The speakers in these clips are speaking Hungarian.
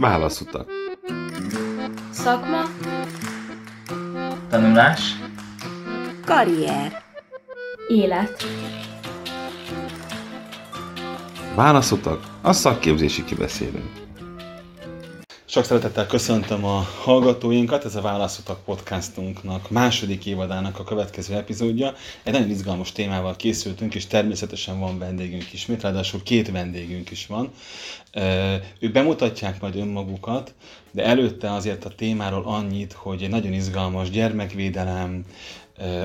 Válaszutak. Szakma. Tanulás. Karrier. Élet. Válaszutak. A szakképzési kibeszélő. Sok szeretettel köszöntöm a hallgatóinkat, ez a Válaszutak podcastunknak második évadának a következő epizódja. Egy nagyon izgalmas témával készültünk, és természetesen van vendégünk ismét, ráadásul két vendégünk is van. Ők bemutatják majd önmagukat, de előtte azért a témáról annyit, hogy egy nagyon izgalmas gyermekvédelem,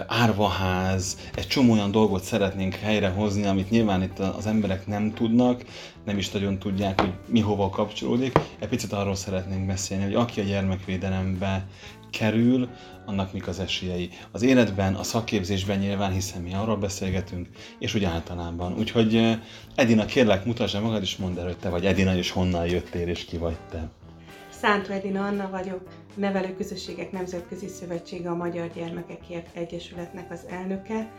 árvaház, egy csomó olyan dolgot szeretnénk helyrehozni, amit nyilván itt az emberek nem tudnak, nem is nagyon tudják, hogy mi hova kapcsolódik. Egy picit arról szeretnénk beszélni, hogy aki a gyermekvédelembe kerül, annak mik az esélyei. Az életben, a szakképzésben nyilván, hiszen mi arról beszélgetünk, és úgy általában. Úgyhogy Edina, kérlek, mutasd magad, és mondd el, hogy te vagy Edina, és honnan jöttél, és ki vagy te. Szántó Edina Anna vagyok, Nevelőközösségek Nemzetközi Szövetsége a Magyar Gyermekekért Egyesületnek az elnöke.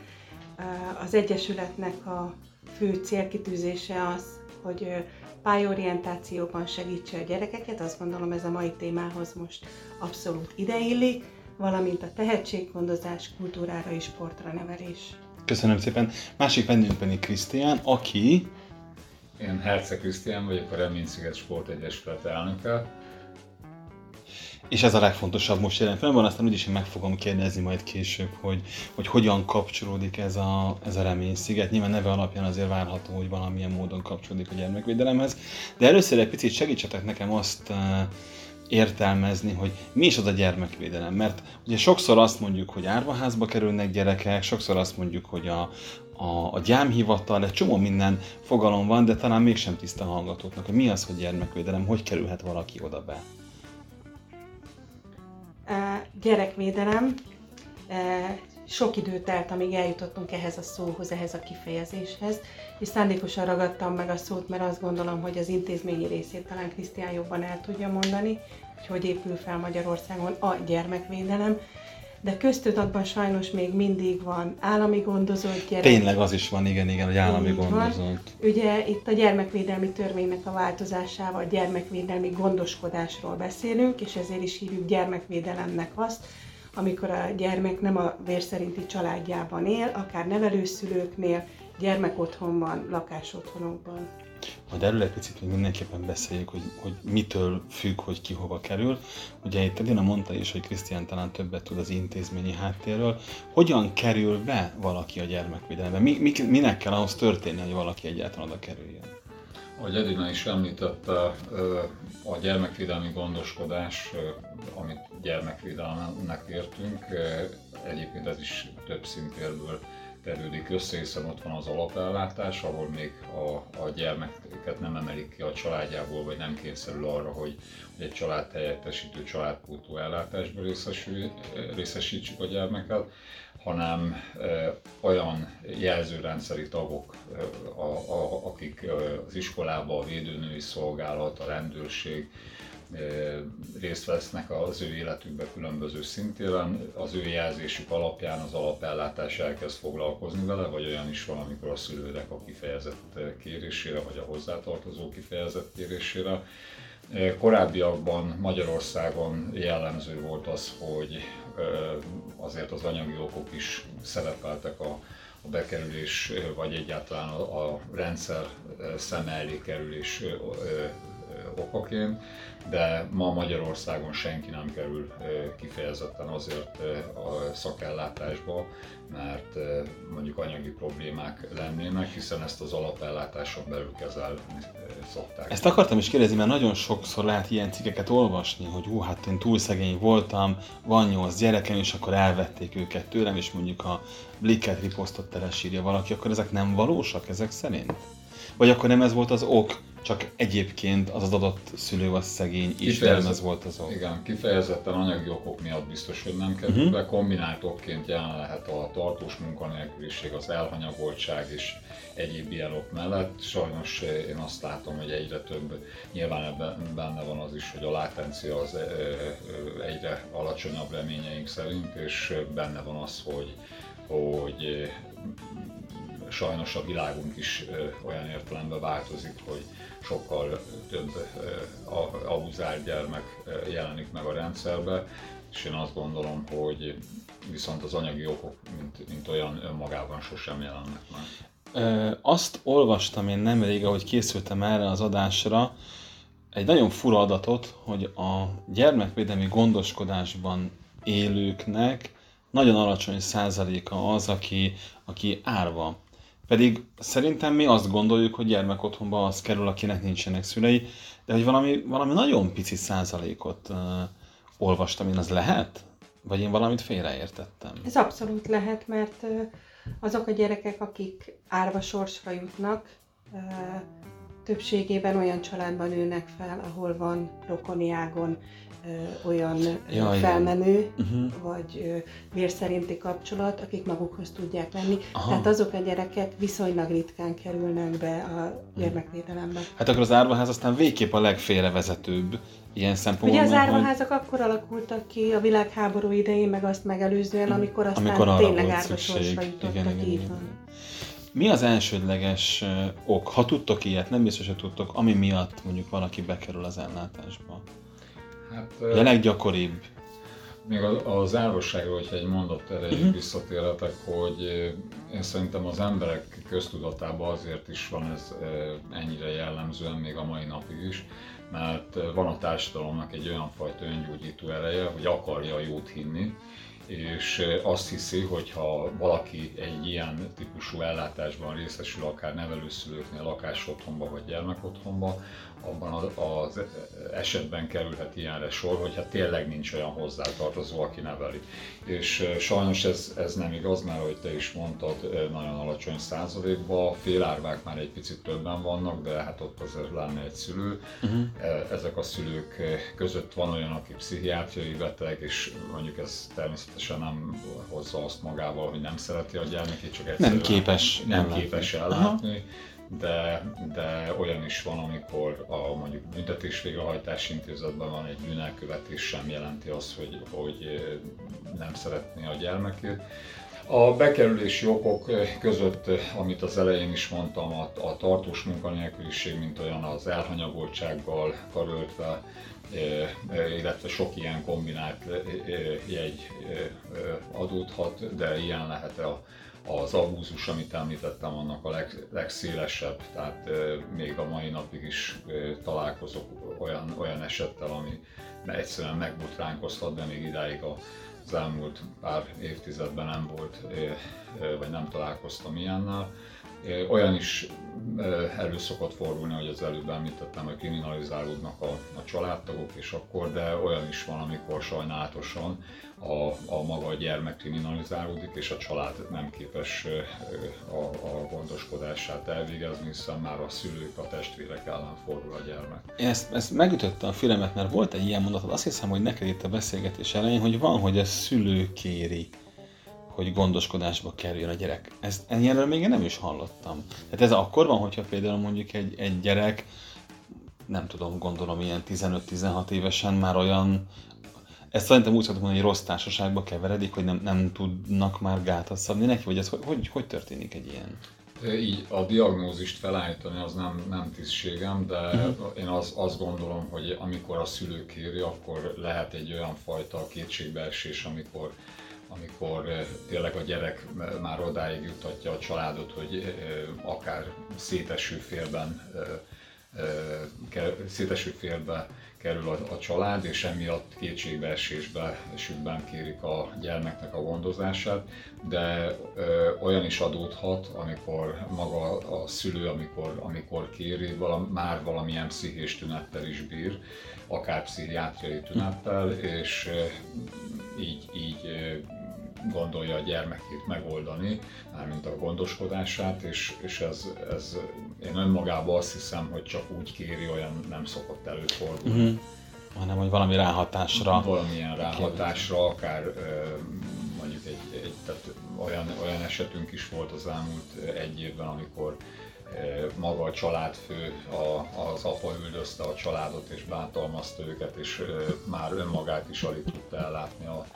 Az Egyesületnek a fő célkitűzése az, hogy pályorientációban segítse a gyerekeket, azt gondolom ez a mai témához most abszolút ideillik, valamint a tehetséggondozás, kultúrára és sportra nevelés. Köszönöm szépen. Másik vendégünk pedig Krisztián, aki... Én Herce Krisztián vagyok, a Reménysziget Sportegyesület elnöke és ez a legfontosabb most jelen van, aztán úgyis én meg fogom kérdezni majd később, hogy, hogy hogyan kapcsolódik ez a, ez a reménysziget. Nyilván neve alapján azért várható, hogy valamilyen módon kapcsolódik a gyermekvédelemhez. De először egy picit segítsetek nekem azt uh, értelmezni, hogy mi is az a gyermekvédelem. Mert ugye sokszor azt mondjuk, hogy árvaházba kerülnek gyerekek, sokszor azt mondjuk, hogy a, a, a gyámhivatal, egy csomó minden fogalom van, de talán mégsem tiszta hallgatóknak, hogy mi az, hogy gyermekvédelem, hogy kerülhet valaki oda be gyerekvédelem. Sok idő telt, amíg eljutottunk ehhez a szóhoz, ehhez a kifejezéshez, és szándékosan ragadtam meg a szót, mert azt gondolom, hogy az intézményi részét talán Krisztián jobban el tudja mondani, hogy hogy épül fel Magyarországon a gyermekvédelem, de köztudatban sajnos még mindig van állami gondozott gyerek. Tényleg az is van, igen, igen, hogy állami Így gondozott. Van. Ugye itt a gyermekvédelmi törvénynek a változásával gyermekvédelmi gondoskodásról beszélünk, és ezért is hívjuk gyermekvédelemnek azt, amikor a gyermek nem a vérszerinti családjában él, akár nevelőszülőknél, gyermekotthonban, lakásotthonokban. Majd erről egy picit még mindenképpen beszéljük, hogy, hogy mitől függ, hogy ki hova kerül. Ugye itt Edina mondta is, hogy Krisztián talán többet tud az intézményi háttérről. Hogyan kerül be valaki a gyermekvédelembe? Mi, mi, minek kell ahhoz történni, hogy valaki egyáltalán oda kerüljön? Ahogy Edina is említette, a gyermekvédelmi gondoskodás, amit gyermekvédelmnek értünk, egyébként ez is több szintérből tevődik össze, hiszen ott van az alapellátás, ahol még a, a gyermeket nem emelik ki a családjából, vagy nem kényszerül arra, hogy, hogy egy család helyettesítő, családpótó ellátásból részesítsük a gyermeket, hanem e, olyan jelzőrendszeri tagok, a, a, akik az iskolába, a védőnői szolgálat, a rendőrség, részt vesznek az ő életükbe különböző szintéren, az ő jelzésük alapján az alapellátás elkezd foglalkozni vele, vagy olyan is van, amikor a szülődek a kifejezett kérésére, vagy a hozzátartozó kifejezett kérésére. Korábbiakban Magyarországon jellemző volt az, hogy azért az anyagi okok is szerepeltek a, a bekerülés, vagy egyáltalán a, a rendszer szem elé kerülés okaként de ma Magyarországon senki nem kerül kifejezetten azért a szakellátásba, mert mondjuk anyagi problémák lennének, hiszen ezt az alapellátáson belül kezelni szokták. Ezt akartam is kérdezni, mert nagyon sokszor lehet ilyen cikkeket olvasni, hogy hú, hát én túl szegény voltam, van nyolc gyerekem, és akkor elvették őket tőlem, és mondjuk a Blicket riposztot telesírja valaki, akkor ezek nem valósak ezek szerint? Vagy akkor nem ez volt az ok, csak egyébként az az adott szülő az szegény, és nem ez volt az ok. Igen, kifejezetten anyagi okok miatt biztos, hogy nem kerül uh-huh. be. Kombinált okként jelen lehet a tartós munkanélküliség, az elhanyagoltság és egyéb ilyen ok mellett. Sajnos én azt látom, hogy egyre több, nyilván ebben benne van az is, hogy a látencia az egyre alacsonyabb reményeink szerint, és benne van az, hogy, hogy sajnos a világunk is olyan értelemben változik, hogy sokkal több abuzált gyermek jelenik meg a rendszerbe, és én azt gondolom, hogy viszont az anyagi okok, mint, mint olyan önmagában sosem jelennek meg. Azt olvastam én nemrég, ahogy készültem erre az adásra, egy nagyon fura adatot, hogy a gyermekvédelmi gondoskodásban élőknek nagyon alacsony százaléka az, aki, aki árva. Pedig szerintem mi azt gondoljuk, hogy gyermekotthonba az kerül, akinek nincsenek szülei, de hogy valami, valami nagyon pici százalékot uh, olvastam én, az lehet? Vagy én valamit félreértettem? Ez abszolút lehet, mert uh, azok a gyerekek, akik árva sorsra jutnak, uh, többségében olyan családban nőnek fel, ahol van rokoni ágon olyan ja, felmenő, uh-huh. vagy vérszerinti kapcsolat, akik magukhoz tudják venni. Aha. Tehát azok a gyerekek viszonylag ritkán kerülnek be a gyermekvédelembe. Hát akkor az árvaház aztán végképp a legfélrevezetőbb ilyen szempontból. Ugye az árvaházak hogy... akkor alakultak ki a világháború idején, meg azt megelőzően, amikor aztán amikor tényleg árva sorsra jutottak, igen, igen, így igen. van. Mi az elsődleges ok, ha tudtok ilyet, nem biztos, hogy tudtok, ami miatt mondjuk valaki bekerül az ellátásba? Hát, a leggyakoribb. Még az árvosságról, hogyha egy mondat erejéig uh-huh. visszatérhetek, hogy én szerintem az emberek köztudatában azért is van ez ennyire jellemzően még a mai napig is, mert van a társadalomnak egy olyan fajta öngyógyító ereje, hogy akarja jót hinni, és azt hiszi, hogy ha valaki egy ilyen típusú ellátásban részesül, akár nevelőszülőknél, lakásotthonba vagy gyermekotthonba, abban az esetben kerülhet ilyenre sor, hogyha tényleg nincs olyan hozzátartozó, aki neveli. És sajnos ez, ez nem igaz, mert ahogy te is mondtad, nagyon alacsony százalékban, félárvák már egy picit többen vannak, de hát ott azért lenne egy szülő. Uh-huh. Ezek a szülők között van olyan, aki pszichiátriai beteg, és mondjuk ez természetesen nem hozza azt magával, hogy nem szereti a gyermekét, csak egyszerűen nem képes, nem ellátni. képes ellátni. Uh-huh de, de olyan is van, amikor a mondjuk büntetés végrehajtási intézetben van egy bűnelkövetés sem jelenti azt, hogy, hogy nem szeretné a gyermekét. A bekerülési okok között, amit az elején is mondtam, a, a tartós munkanélküliség, mint olyan az elhanyagoltsággal karöltve, illetve sok ilyen kombinált jegy adódhat, de ilyen lehet a az abúzus, amit említettem, annak a leg, legszélesebb, tehát még a mai napig is találkozok olyan, olyan esettel, ami egyszerűen megbotránkozhat, de még idáig az elmúlt pár évtizedben nem volt, vagy nem találkoztam ilyennel. Olyan is elő szokott fordulni, hogy az előbb említettem, hogy kriminalizálódnak a, a családtagok, és akkor, de olyan is van, amikor sajnálatosan a, a maga a gyermek kriminalizálódik, és a család nem képes a, a gondoskodását elvégezni, hiszen már a szülők, a testvérek ellen fordul a gyermek. Ezt, ezt megütötte a fülemet, mert volt egy ilyen mondatod, azt hiszem, hogy neked itt a beszélgetés elején, hogy van, hogy a szülő kéri hogy gondoskodásba kerüljön a gyerek. Ezt ennyire még nem is hallottam. Tehát ez akkor van, hogyha például mondjuk egy, egy gyerek, nem tudom, gondolom ilyen 15-16 évesen már olyan, ezt szerintem úgy szoktuk mondani, hogy rossz társaságba keveredik, hogy nem, nem tudnak már gátat szabni neki, vagy ez hogy, hogy, hogy történik egy ilyen? Így a diagnózist felállítani az nem, nem tisztségem, de uh-huh. én az, azt gondolom, hogy amikor a szülő kéri, akkor lehet egy olyan fajta kétségbeesés, amikor amikor tényleg a gyerek már odáig jutatja a családot, hogy akár széteső félben széteső félbe kerül a, a család, és emiatt kétségbeesésbe, esésben kérik a gyermeknek a gondozását, de ö, olyan is adódhat, amikor maga a szülő, amikor, amikor kéri, valam, már valamilyen pszichés tünettel is bír, akár pszichiátriai tünettel, és ö, így, így gondolja a gyermekét megoldani, mármint a gondoskodását, és, és ez, ez én önmagában azt hiszem, hogy csak úgy kéri, olyan nem szokott előfordulni. Uh-huh. Hanem, hogy valami ráhatásra. Valamilyen ráhatásra, akár mondjuk egy, egy tehát olyan, olyan esetünk is volt az elmúlt egy évben, amikor maga a családfő, a, az apa üldözte a családot és bántalmazta őket, és már önmagát is alig tudta ellátni a,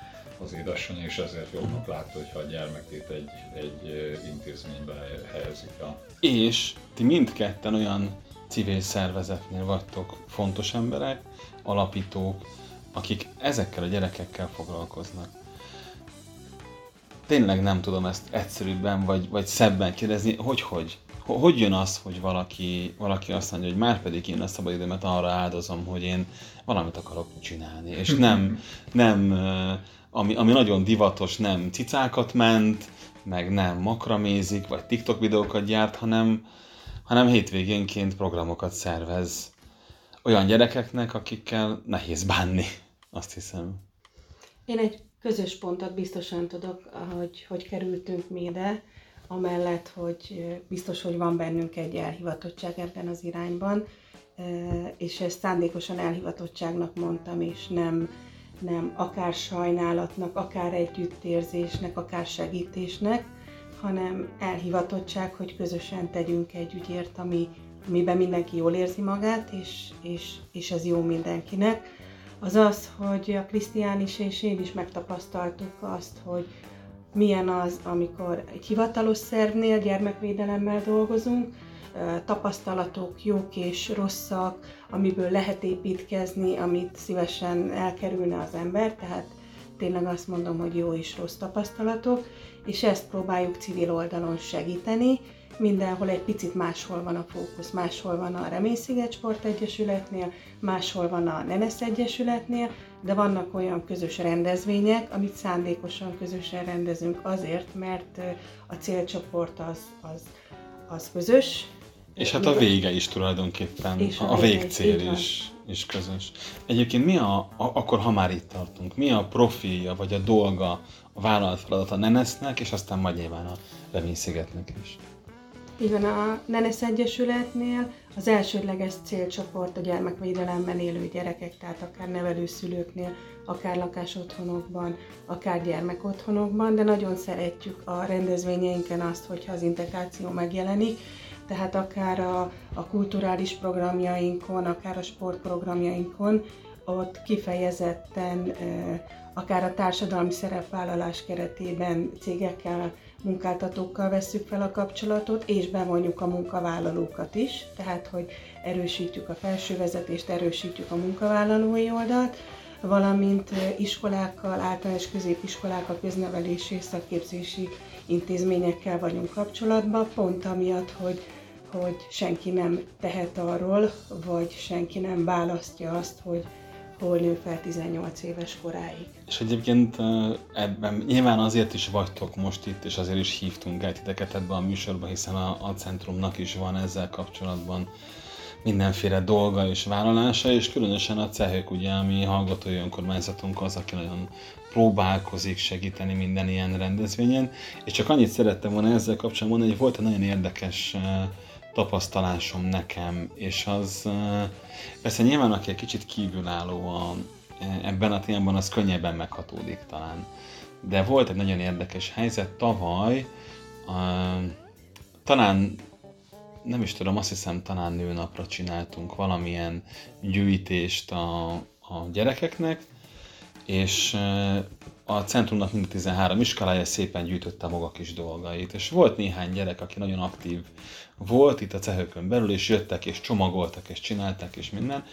az édesanyja, és ezért jobbnak látta, hogyha a gyermekét egy, egy intézménybe helyezik el. És ti mindketten olyan civil szervezetnél vagytok fontos emberek, alapítók, akik ezekkel a gyerekekkel foglalkoznak. Tényleg nem tudom ezt egyszerűbben vagy, vagy szebben kérdezni, hogy hogy? Hogy jön az, hogy valaki, valaki azt mondja, hogy már pedig én a szabadidőmet arra áldozom, hogy én valamit akarok csinálni, és nem, nem ami, ami nagyon divatos, nem cicákat ment, meg nem makramézik, vagy TikTok videókat gyárt, hanem, hanem hétvégénként programokat szervez olyan gyerekeknek, akikkel nehéz bánni, azt hiszem. Én egy közös pontot biztosan tudok, hogy, hogy kerültünk mi ide, amellett, hogy biztos, hogy van bennünk egy elhivatottság ebben az irányban, és ezt szándékosan elhivatottságnak mondtam, és nem, nem akár sajnálatnak, akár együttérzésnek, akár segítésnek, hanem elhivatottság, hogy közösen tegyünk egy ügyért, ami, amiben mindenki jól érzi magát, és, és, és ez jó mindenkinek. Az az, hogy a Krisztián is és én is megtapasztaltuk azt, hogy milyen az, amikor egy hivatalos szervnél gyermekvédelemmel dolgozunk, tapasztalatok jók és rosszak, amiből lehet építkezni, amit szívesen elkerülne az ember, tehát tényleg azt mondom, hogy jó és rossz tapasztalatok, és ezt próbáljuk civil oldalon segíteni, mindenhol egy picit máshol van a fókusz, máshol van a Reménysziget Sport Egyesületnél, máshol van a Nenes Egyesületnél, de vannak olyan közös rendezvények, amit szándékosan közösen rendezünk azért, mert a célcsoport az, az, az közös. És hát a vége is tulajdonképpen, és a, a végcél is, is, közös. Egyébként mi a, a, akkor ha már itt tartunk, mi a profilja vagy a dolga, a vállalat feladata Nenesznek, és aztán majd nyilván a Reményszigetnek is? Így van, a Nenes Egyesületnél az elsődleges célcsoport a gyermekvédelemben élő gyerekek, tehát akár nevelőszülőknél, akár lakásotthonokban, akár gyermekotthonokban, de nagyon szeretjük a rendezvényeinken azt, hogyha az integráció megjelenik, tehát akár a, a kulturális programjainkon, akár a sportprogramjainkon, ott kifejezetten akár a társadalmi szerepvállalás keretében cégekkel munkáltatókkal vesszük fel a kapcsolatot, és bevonjuk a munkavállalókat is, tehát hogy erősítjük a felsővezetést, erősítjük a munkavállalói oldalt, valamint iskolákkal, általános középiskolákkal, köznevelési és szakképzési intézményekkel vagyunk kapcsolatban, pont amiatt, hogy, hogy senki nem tehet arról, vagy senki nem választja azt, hogy hol nő fel 18 éves koráig. És egyébként ebben nyilván azért is vagytok most itt, és azért is hívtunk el titeket ebbe a műsorba, hiszen a, a centrumnak is van ezzel kapcsolatban mindenféle dolga és vállalása, és különösen a cehök, ugye, ami hallgatói önkormányzatunk az, aki nagyon próbálkozik segíteni minden ilyen rendezvényen, és csak annyit szerettem volna ezzel kapcsolatban mondani, hogy volt egy nagyon érdekes tapasztalásom nekem, és az persze nyilván, aki egy kicsit kívülálló a, ebben a témában, az könnyebben meghatódik talán. De volt egy nagyon érdekes helyzet tavaly, a, talán nem is tudom, azt hiszem talán nőnapra csináltunk valamilyen gyűjtést a, a gyerekeknek, és a centrumnak mind 13 iskolája szépen gyűjtötte maga kis dolgait, és volt néhány gyerek, aki nagyon aktív volt itt a cehőkön belül, és jöttek, és csomagoltak, és csináltak, és minden,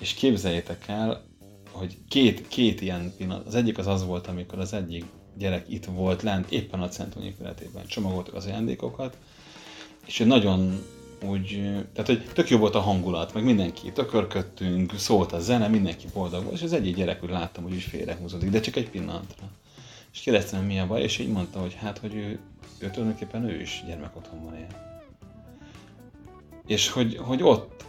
és képzeljétek el, hogy két, két ilyen pillanat, az egyik az az volt, amikor az egyik gyerek itt volt lent, éppen a centrum épületében csomagoltak az ajándékokat, és egy nagyon úgy, tehát hogy tök jó volt a hangulat, meg mindenki tökörködtünk, szólt a zene, mindenki boldog volt, és az egyik gyerek úgy láttam, hogy is félrehúzódik, de csak egy pillanatra. És kérdeztem, mi a baj, és így mondta, hogy hát, hogy ő, ő tulajdonképpen ő is gyermekotthonban él. És hogy, hogy ott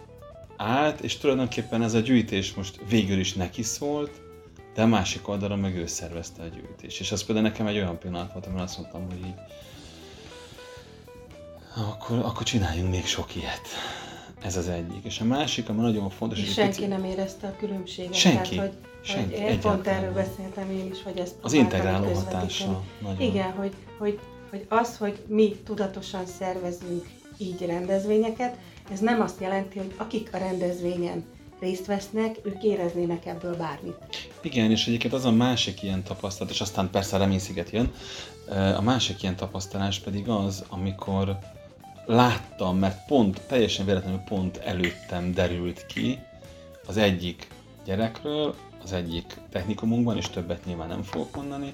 állt, és tulajdonképpen ez a gyűjtés most végül is neki szólt, de a másik oldalon meg ő szervezte a gyűjtést. És az például nekem egy olyan pillanat volt, amikor azt mondtam, hogy így, akkor, akkor csináljunk még sok ilyet. Ez az egyik. És a másik, ami nagyon fontos... És senki pici... nem érezte a különbséget. Senki. Tehát, hogy, senki. Hogy pont erről beszéltem én is, hogy ez Az integráló hatása. Nagyon. Igen, hogy, hogy, hogy az, hogy mi tudatosan szervezünk így rendezvényeket, ez nem azt jelenti, hogy akik a rendezvényen részt vesznek, ők éreznének ebből bármit. Igen, és egyébként az a másik ilyen tapasztalat, és aztán persze reménysziget jön, a másik ilyen tapasztalás pedig az, amikor láttam, mert pont, teljesen véletlenül pont előttem derült ki az egyik gyerekről, az egyik technikumunkban, és többet nyilván nem fogok mondani,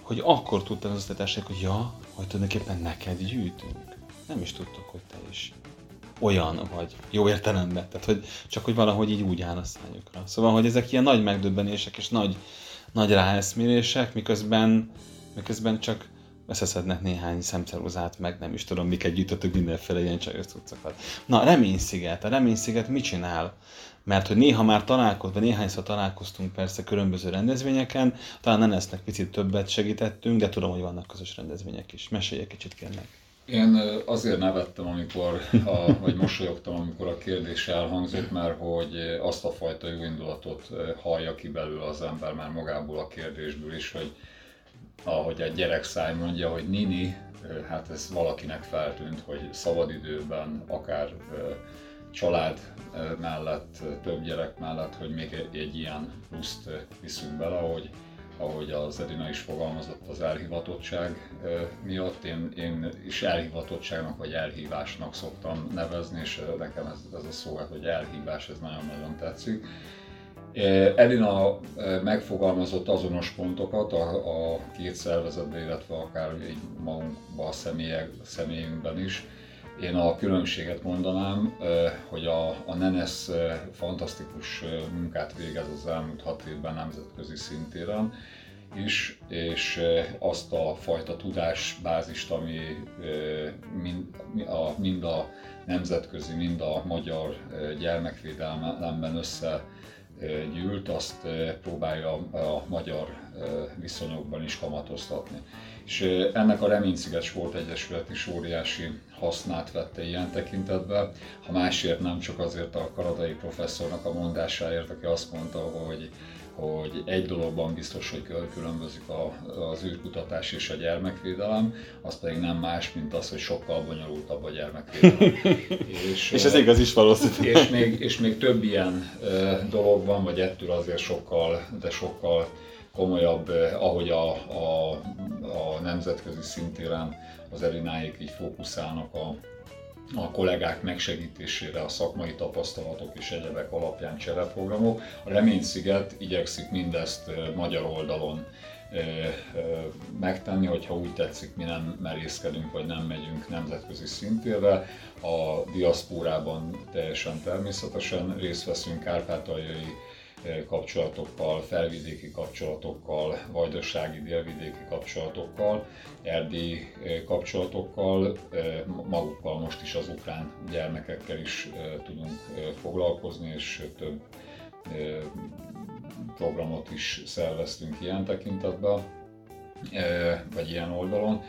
hogy akkor tudtam az osztatással, hogy ja, hogy tulajdonképpen neked gyűjtünk. Nem is tudtok, hogy te is olyan vagy, jó értelemben. Tehát, hogy csak hogy valahogy így úgy áll a szájukra. Szóval, hogy ezek ilyen nagy megdöbbenések és nagy, nagy ráeszmérések, miközben, miközben csak összeszednek néhány szemceruzát, meg nem is tudom, miket gyűjtöttük mindenféle ilyen csajos cuccokat. Na, Reménysziget. A Reménysziget mit csinál? Mert hogy néha már találkoztunk, vagy néhányszor találkoztunk persze különböző rendezvényeken, talán nem lesznek picit többet segítettünk, de tudom, hogy vannak közös rendezvények is. Mesélj egy kicsit kérlek. Én azért nevettem, amikor, a, vagy mosolyogtam, amikor a kérdés elhangzott, mert hogy azt a fajta jó indulatot hallja ki belőle az ember már magából a kérdésből is, hogy ahogy egy gyerek száj mondja, hogy Nini, hát ez valakinek feltűnt, hogy szabadidőben, akár család mellett, több gyerek mellett, hogy még egy ilyen pluszt viszünk bele, hogy ahogy az Edina is fogalmazott az elhivatottság miatt, én, én is elhivatottságnak vagy elhívásnak szoktam nevezni, és nekem ez, ez a szó, hogy elhívás, ez nagyon-nagyon tetszik. Edina megfogalmazott azonos pontokat a, a két szervezetben, illetve akár így magunkban, a személyek, személyünkben is. Én a különbséget mondanám, hogy a, a NENES fantasztikus munkát végez az elmúlt hat évben nemzetközi szintéren is, és azt a fajta tudásbázist, ami mind a, nemzetközi, mind a magyar gyermekvédelemben össze gyűlt, azt próbálja a magyar viszonyokban is kamatoztatni. És ennek a Reménysziget Sport Egyesület is óriási hasznát vette ilyen tekintetben, ha másért nem csak azért a karadai professzornak a mondásáért, aki azt mondta, hogy hogy egy dologban biztos, hogy különbözik a, az űrkutatás és a gyermekvédelem, az pedig nem más, mint az, hogy sokkal bonyolultabb a gyermekvédelem. és, és ez igaz is valószínűleg. És még, és még több ilyen dolog van, vagy ettől azért sokkal, de sokkal komolyabb, ahogy a, a, a nemzetközi szintéren az Elináik így fókuszálnak a, a kollégák megsegítésére, a szakmai tapasztalatok és egyebek alapján csereprogramok. A Reménysziget igyekszik mindezt magyar oldalon megtenni, hogyha úgy tetszik, mi nem merészkedünk, vagy nem megyünk nemzetközi szintére. A diaszpórában teljesen természetesen részt veszünk kárpátaljai kapcsolatokkal, felvidéki kapcsolatokkal, vajdasági, délvidéki kapcsolatokkal, erdélyi kapcsolatokkal, magukkal most is az ukrán gyermekekkel is tudunk foglalkozni, és több programot is szerveztünk ilyen tekintetben, vagy ilyen oldalon.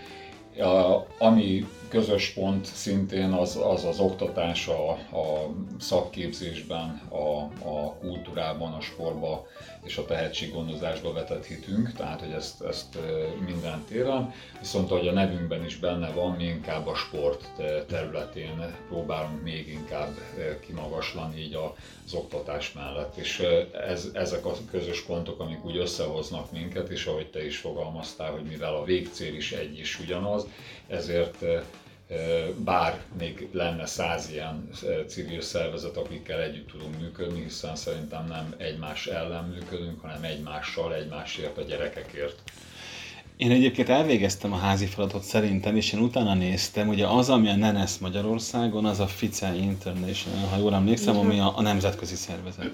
Ami közös pont szintén az az, az oktatás a, a szakképzésben, a, a kultúrában, a sportban és a tehetséggondozásba vetett hitünk, tehát hogy ezt, ezt minden téren. Viszont ahogy a nevünkben is benne van, mi inkább a sport területén próbálunk még inkább kimagaslani így az oktatás mellett. És ez, ezek a közös pontok, amik úgy összehoznak minket, és ahogy te is fogalmaztál, hogy mivel a végcél is egy is ugyanaz, ezért bár még lenne száz ilyen civil szervezet, akikkel együtt tudunk működni, hiszen szerintem nem egymás ellen működünk, hanem egymással, egymásért, a gyerekekért. Én egyébként elvégeztem a házi feladatot szerintem, és én utána néztem, ugye az, ami a NENES Magyarországon, az a FICE International, ha jól emlékszem, ami a, a nemzetközi szervezet.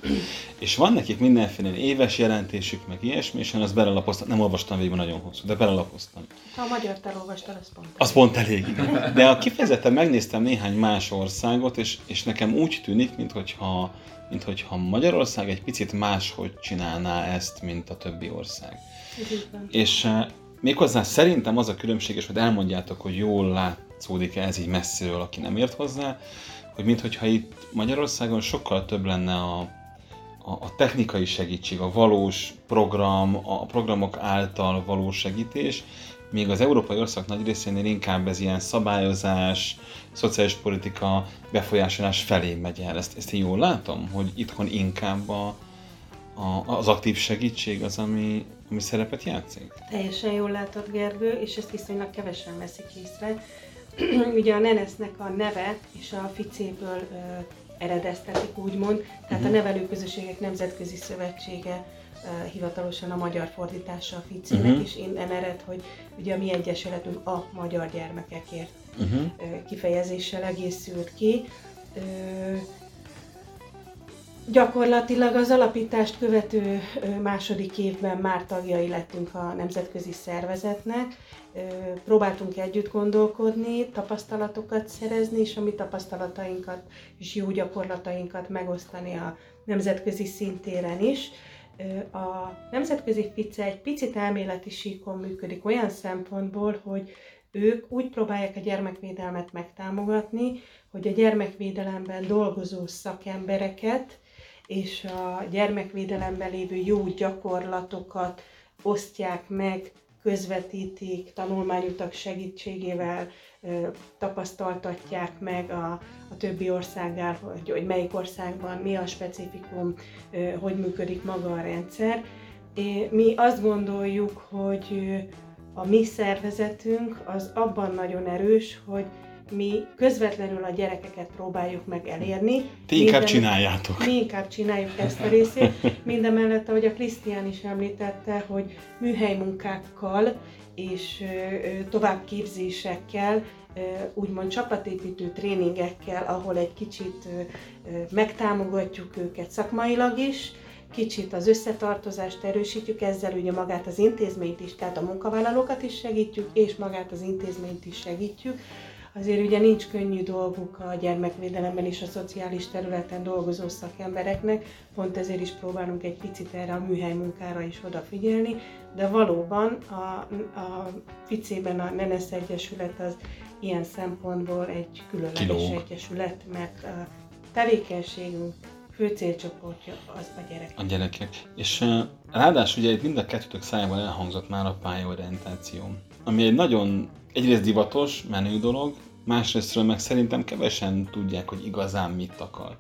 És van nekik mindenféle éves jelentésük, meg ilyesmi, és én azt belelapoztam, nem olvastam végül nagyon hosszú, de belelapoztam. Ha a magyar elolvastad, az pont Az pont elég. De a kifejezetten megnéztem néhány más országot, és, és nekem úgy tűnik, mintha mint hogyha Magyarország egy picit máshogy csinálná ezt, mint a többi ország. És Méghozzá szerintem az a különbség, és hogy elmondjátok, hogy jól látszódik -e ez így messziről, aki nem ért hozzá, hogy mintha itt Magyarországon sokkal több lenne a, a, a technikai segítség, a valós program, a programok által való segítés, míg az európai ország nagy részénél inkább ez ilyen szabályozás, szociális politika befolyásolás felé megy el. Ezt, ezt én jól látom, hogy itthon inkább a, a, az aktív segítség az, ami, ami szerepet játszik? Teljesen jól látod, Gergő, és ezt viszonylag kevesen veszik észre. Ugye a Nenesznek a neve és a ficéből ö, eredeztetik, úgymond, tehát uh-huh. a Nevelőközösségek Nemzetközi Szövetsége ö, hivatalosan a magyar fordítása a ficének, uh-huh. és innen ered, hogy ugye a mi egyesületünk a magyar gyermekekért uh-huh. ö, kifejezéssel egészült ki. Ö, Gyakorlatilag az alapítást követő második évben már tagjai lettünk a nemzetközi szervezetnek. Próbáltunk együtt gondolkodni, tapasztalatokat szerezni, és a mi tapasztalatainkat és jó gyakorlatainkat megosztani a nemzetközi szintéren is. A nemzetközi FICE egy picit elméleti síkon működik olyan szempontból, hogy ők úgy próbálják a gyermekvédelmet megtámogatni, hogy a gyermekvédelemben dolgozó szakembereket és a gyermekvédelemben lévő jó gyakorlatokat osztják meg, közvetítik, tanulmányutak segítségével tapasztaltatják meg a, a többi országgal, hogy, hogy melyik országban mi a specifikum, hogy működik maga a rendszer. Mi azt gondoljuk, hogy a mi szervezetünk az abban nagyon erős, hogy mi közvetlenül a gyerekeket próbáljuk meg elérni. Ti inkább Minden, csináljátok. Mi inkább csináljuk ezt a részét. Mindemellett, ahogy a Krisztián is említette, hogy műhelymunkákkal és továbbképzésekkel, úgymond csapatépítő tréningekkel, ahol egy kicsit megtámogatjuk őket szakmailag is, kicsit az összetartozást erősítjük, ezzel ugye magát az intézményt is, tehát a munkavállalókat is segítjük, és magát az intézményt is segítjük, Azért ugye nincs könnyű dolguk a gyermekvédelemben és a szociális területen dolgozó szakembereknek, pont ezért is próbálunk egy picit erre a műhely munkára is odafigyelni, de valóban a, a Ficében a Nenes Egyesület az ilyen szempontból egy különleges Kilóg. egyesület, mert a tevékenységünk fő célcsoportja az a gyerekek. A gyerekek. És uh, ráadásul ugye itt mind a kettőtök szájában elhangzott már a pályaorientáció, ami egy nagyon egyrészt divatos, menő dolog, másrésztről meg szerintem kevesen tudják, hogy igazán mit akar.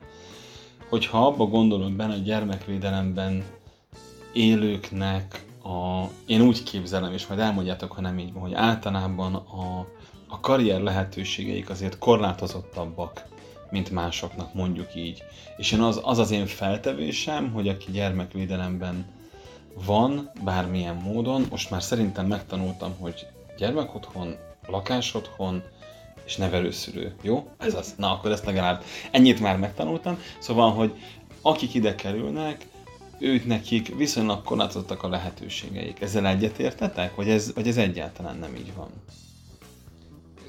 Hogyha abba gondolunk benne, a gyermekvédelemben élőknek a, én úgy képzelem, és majd elmondjátok, ha nem így van, hogy általában a, a karrier lehetőségeik azért korlátozottabbak, mint másoknak, mondjuk így. És én az, az az én feltevésem, hogy aki gyermekvédelemben van, bármilyen módon, most már szerintem megtanultam, hogy gyermekotthon, lakásotthon, és nevelőszülő. Jó? Ez az. Na, akkor ezt legalább ennyit már megtanultam. Szóval, hogy akik ide kerülnek, ők nekik viszonylag korlátozottak a lehetőségeik. Ezzel egyetértetek, vagy ez, vagy ez egyáltalán nem így van?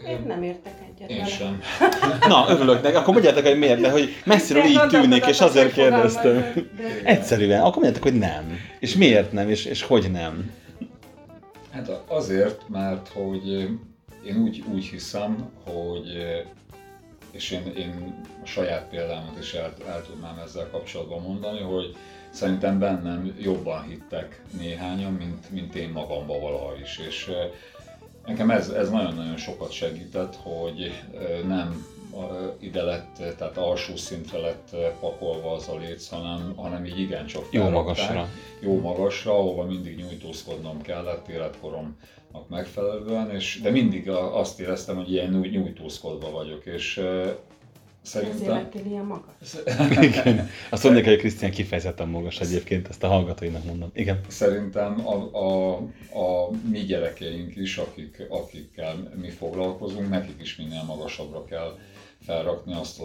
Én nem értek egyet. Én sem. Na, örülök neki. Akkor mondjátok, hogy miért, de hogy messziről így tűnik, és azért kérdeztem. Egyszerűen. Akkor mondjátok, hogy nem. És miért nem, és, és hogy nem? Hát azért, mert hogy én úgy, úgy hiszem, hogy és én, én a saját példámat is el, el tudnám ezzel kapcsolatban mondani, hogy szerintem bennem jobban hittek néhányan, mint, mint én magamba valaha is. És nekem ez, ez nagyon-nagyon sokat segített, hogy nem ide lett, tehát alsó szintre lett pakolva az a léc, hanem, hanem így igencsak Jó magasra. Jó magasra, ahova mindig nyújtózkodnom kellett életkoromnak megfelelően, és, de mindig azt éreztem, hogy ilyen nyújtózkodva vagyok, és Szerintem... Ezért ilyen magas. Igen. Azt mondják, hogy Krisztián kifejezetten magas egyébként, ezt a hallgatóinak mondom. Igen. Szerintem a, a, a mi gyerekeink is, akik, akikkel mi foglalkozunk, nekik is minél magasabbra kell felrakni azt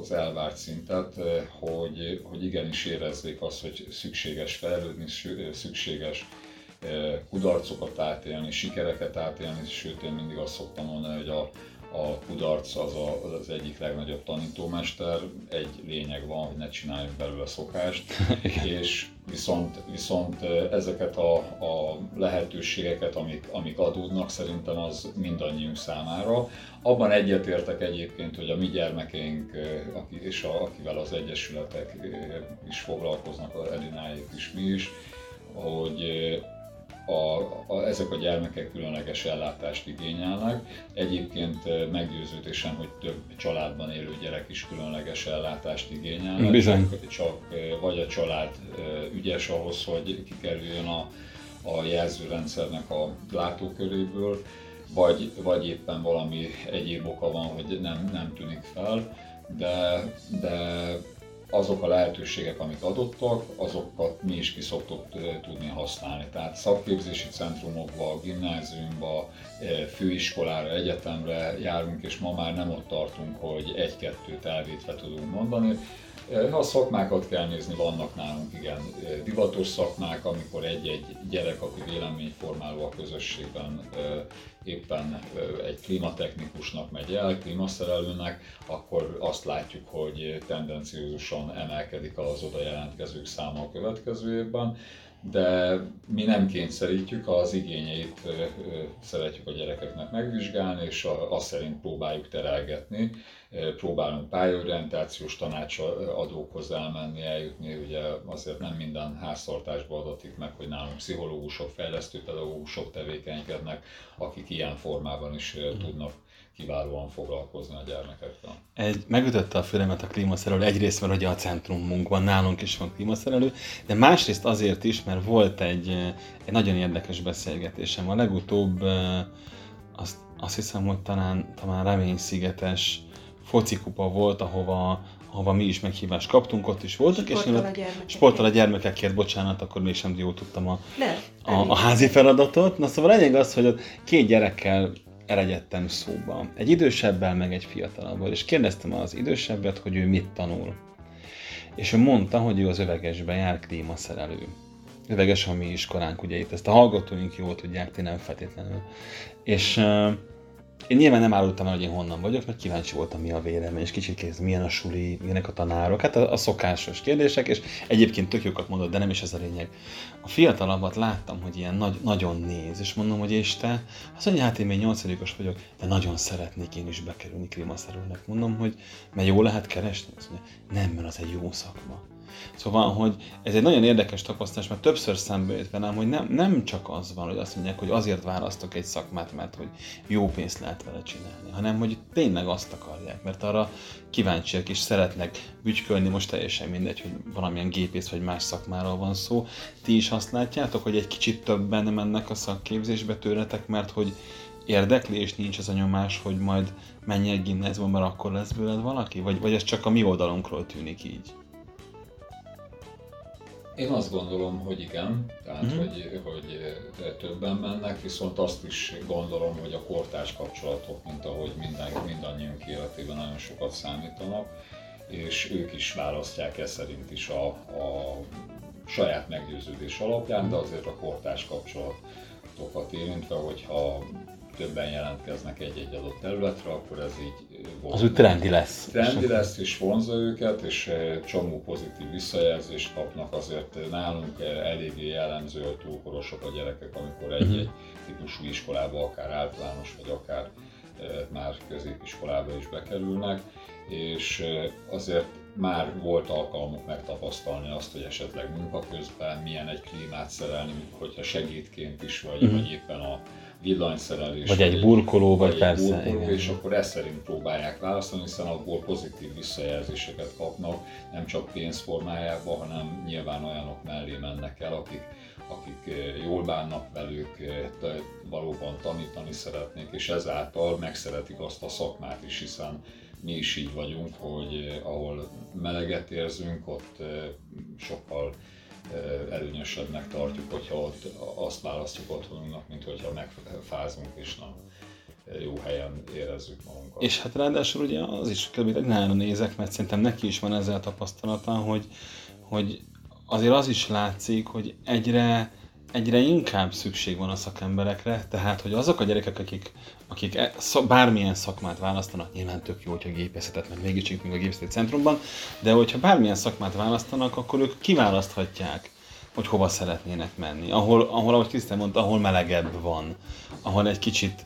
az elvárt szintet, hogy, hogy igenis érezzék azt, hogy szükséges fejlődni, szükséges kudarcokat átélni, sikereket átélni, sőt én mindig azt szoktam mondani, hogy a, a kudarc az a, az egyik legnagyobb tanítómester, egy lényeg van, hogy ne csináljunk belőle szokást, és viszont, viszont ezeket a, a lehetőségeket, amik, amik adódnak, szerintem az mindannyiunk számára. Abban egyetértek egyébként, hogy a mi gyermekeink, és a, akivel az egyesületek is foglalkoznak, a Edináik is mi is, hogy a, a, ezek a gyermekek különleges ellátást igényelnek. Egyébként meggyőződésem, hogy több családban élő gyerek is különleges ellátást igényelnek. Bizony. Csak, csak vagy a család ügyes ahhoz, hogy kikerüljön a, a jelzőrendszernek a látóköréből, vagy, vagy éppen valami egyéb oka van, hogy nem, nem tűnik fel, de, de azok a lehetőségek, amik adottak, azokat mi is ki szoktuk tudni használni. Tehát szakképzési centrumokba, gimnáziumba, főiskolára, egyetemre járunk, és ma már nem ott tartunk, hogy egy-kettőt elvétve tudunk mondani, a szakmákat kell nézni, vannak nálunk igen divatos szakmák, amikor egy-egy gyerek, aki véleményformáló a közösségben éppen egy klímatechnikusnak megy el, klímaszerelőnek, akkor azt látjuk, hogy tendenciózusan emelkedik az oda jelentkezők száma a következő évben de mi nem kényszerítjük, az igényeit szeretjük a gyerekeknek megvizsgálni, és azt szerint próbáljuk terelgetni, próbálunk pályaorientációs tanácsadókhoz elmenni, eljutni, ugye azért nem minden háztartásban adatik meg, hogy nálunk pszichológusok, fejlesztőpedagógusok tevékenykednek, akik ilyen formában is tudnak kiválóan foglalkozni a gyermekekkel. Egy, megütötte a fülemet a klímaszerelő, egyrészt, mert ugye a centrumunkban nálunk is van klímaszerelő, de másrészt azért is, mert volt egy, egy nagyon érdekes beszélgetésem. A legutóbb azt, azt hiszem, hogy talán, talán reményszigetes focikupa volt, ahova, ahova mi is meghívást kaptunk, ott is voltunk, és én ott sporttal a gyermekekért, bocsánat, akkor mégsem jól tudtam a, De, a, a házi feladatot. Na szóval lényeg az, hogy ott két gyerekkel elegyedtem szóba. Egy idősebbel, meg egy fiatalabbal, és kérdeztem az idősebbet, hogy ő mit tanul. És ő mondta, hogy ő az övegesben jár klímaszerelő. Öveges a mi iskolánk, ugye itt ezt a hallgatóink jól tudják, ti nem feltétlenül. És én nyilván nem árultam el, hogy én honnan vagyok, mert kíváncsi voltam, mi a vélemény, és kicsit kész, milyen a suli, milyenek a tanárok, hát a, a szokásos kérdések, és egyébként tök jókat mondott, de nem is ez a lényeg. A fiatalabbat láttam, hogy ilyen nagy, nagyon néz, és mondom, hogy és te, azt mondja, hát én még nyolcadikos vagyok, de nagyon szeretnék én is bekerülni klímaszerűnek. Mondom, hogy mert jó lehet keresni? Azt mondja, nem, mert az egy jó szakma. Szóval, hogy ez egy nagyon érdekes tapasztalás, mert többször szembe jött velem, hogy nem, nem csak az van, hogy azt mondják, hogy azért választok egy szakmát, mert hogy jó pénzt lehet vele csinálni, hanem hogy tényleg azt akarják, mert arra kíváncsiak és szeretnek bütykölni, most teljesen mindegy, hogy valamilyen gépész vagy más szakmáról van szó. Ti is azt látjátok, hogy egy kicsit többen mennek a szakképzésbe tőletek, mert hogy érdekli, és nincs az a nyomás, hogy majd menj egy gimnáziumban, mert akkor lesz bőled valaki? Vagy, vagy ez csak a mi oldalunkról tűnik így? Én azt gondolom, hogy igen, tehát mm-hmm. hogy, hogy többen mennek, viszont azt is gondolom, hogy a kortárs kapcsolatok, mint ahogy minden, mindannyiunk életében nagyon sokat számítanak, és ők is választják e szerint is a, a saját meggyőződés alapján, de azért a kortárs kapcsolatokat érintve, hogyha többen jelentkeznek egy-egy adott területre, akkor ez így vonz. Az úgy trendi lesz. Trendi lesz, és vonza őket, és csomó pozitív visszajelzést kapnak. Azért nálunk eléggé jellemző, hogy túlkorosok a gyerekek, amikor egy-egy típusú iskolába, akár általános, vagy akár már középiskolába is bekerülnek, és azért már volt alkalmuk megtapasztalni azt, hogy esetleg munka közben milyen egy klímát szerelni, hogyha segédként is, vagy, uh-huh. vagy éppen a villanyszerelés. Vagy egy burkoló, vagy, vagy persze. Burkoló, igen. És akkor ezt szerint próbálják választani, hiszen abból pozitív visszajelzéseket kapnak, nem csak pénzformájában, hanem nyilván olyanok mellé mennek el, akik, akik eh, jól bánnak velük, eh, valóban tanítani szeretnék, és ezáltal megszeretik azt a szakmát is, hiszen mi is így vagyunk, hogy eh, ahol meleget érzünk, ott sokkal előnyösebbnek tartjuk, hogyha ott azt választjuk otthonunknak, mint hogyha megfázunk és nem jó helyen érezzük magunkat. És hát ráadásul ugye az is kb. nála nézek, mert szerintem neki is van ezzel tapasztalata, hogy, hogy azért az is látszik, hogy egyre egyre inkább szükség van a szakemberekre, tehát hogy azok a gyerekek, akik, akik e, szak, bármilyen szakmát választanak, nyilván tök jó, hogyha gépészetet, mert mégis még a gépészeti centrumban, de hogyha bármilyen szakmát választanak, akkor ők kiválaszthatják, hogy hova szeretnének menni. Ahol, ahol ahogy Krisztán mondta, ahol melegebb van, ahol egy kicsit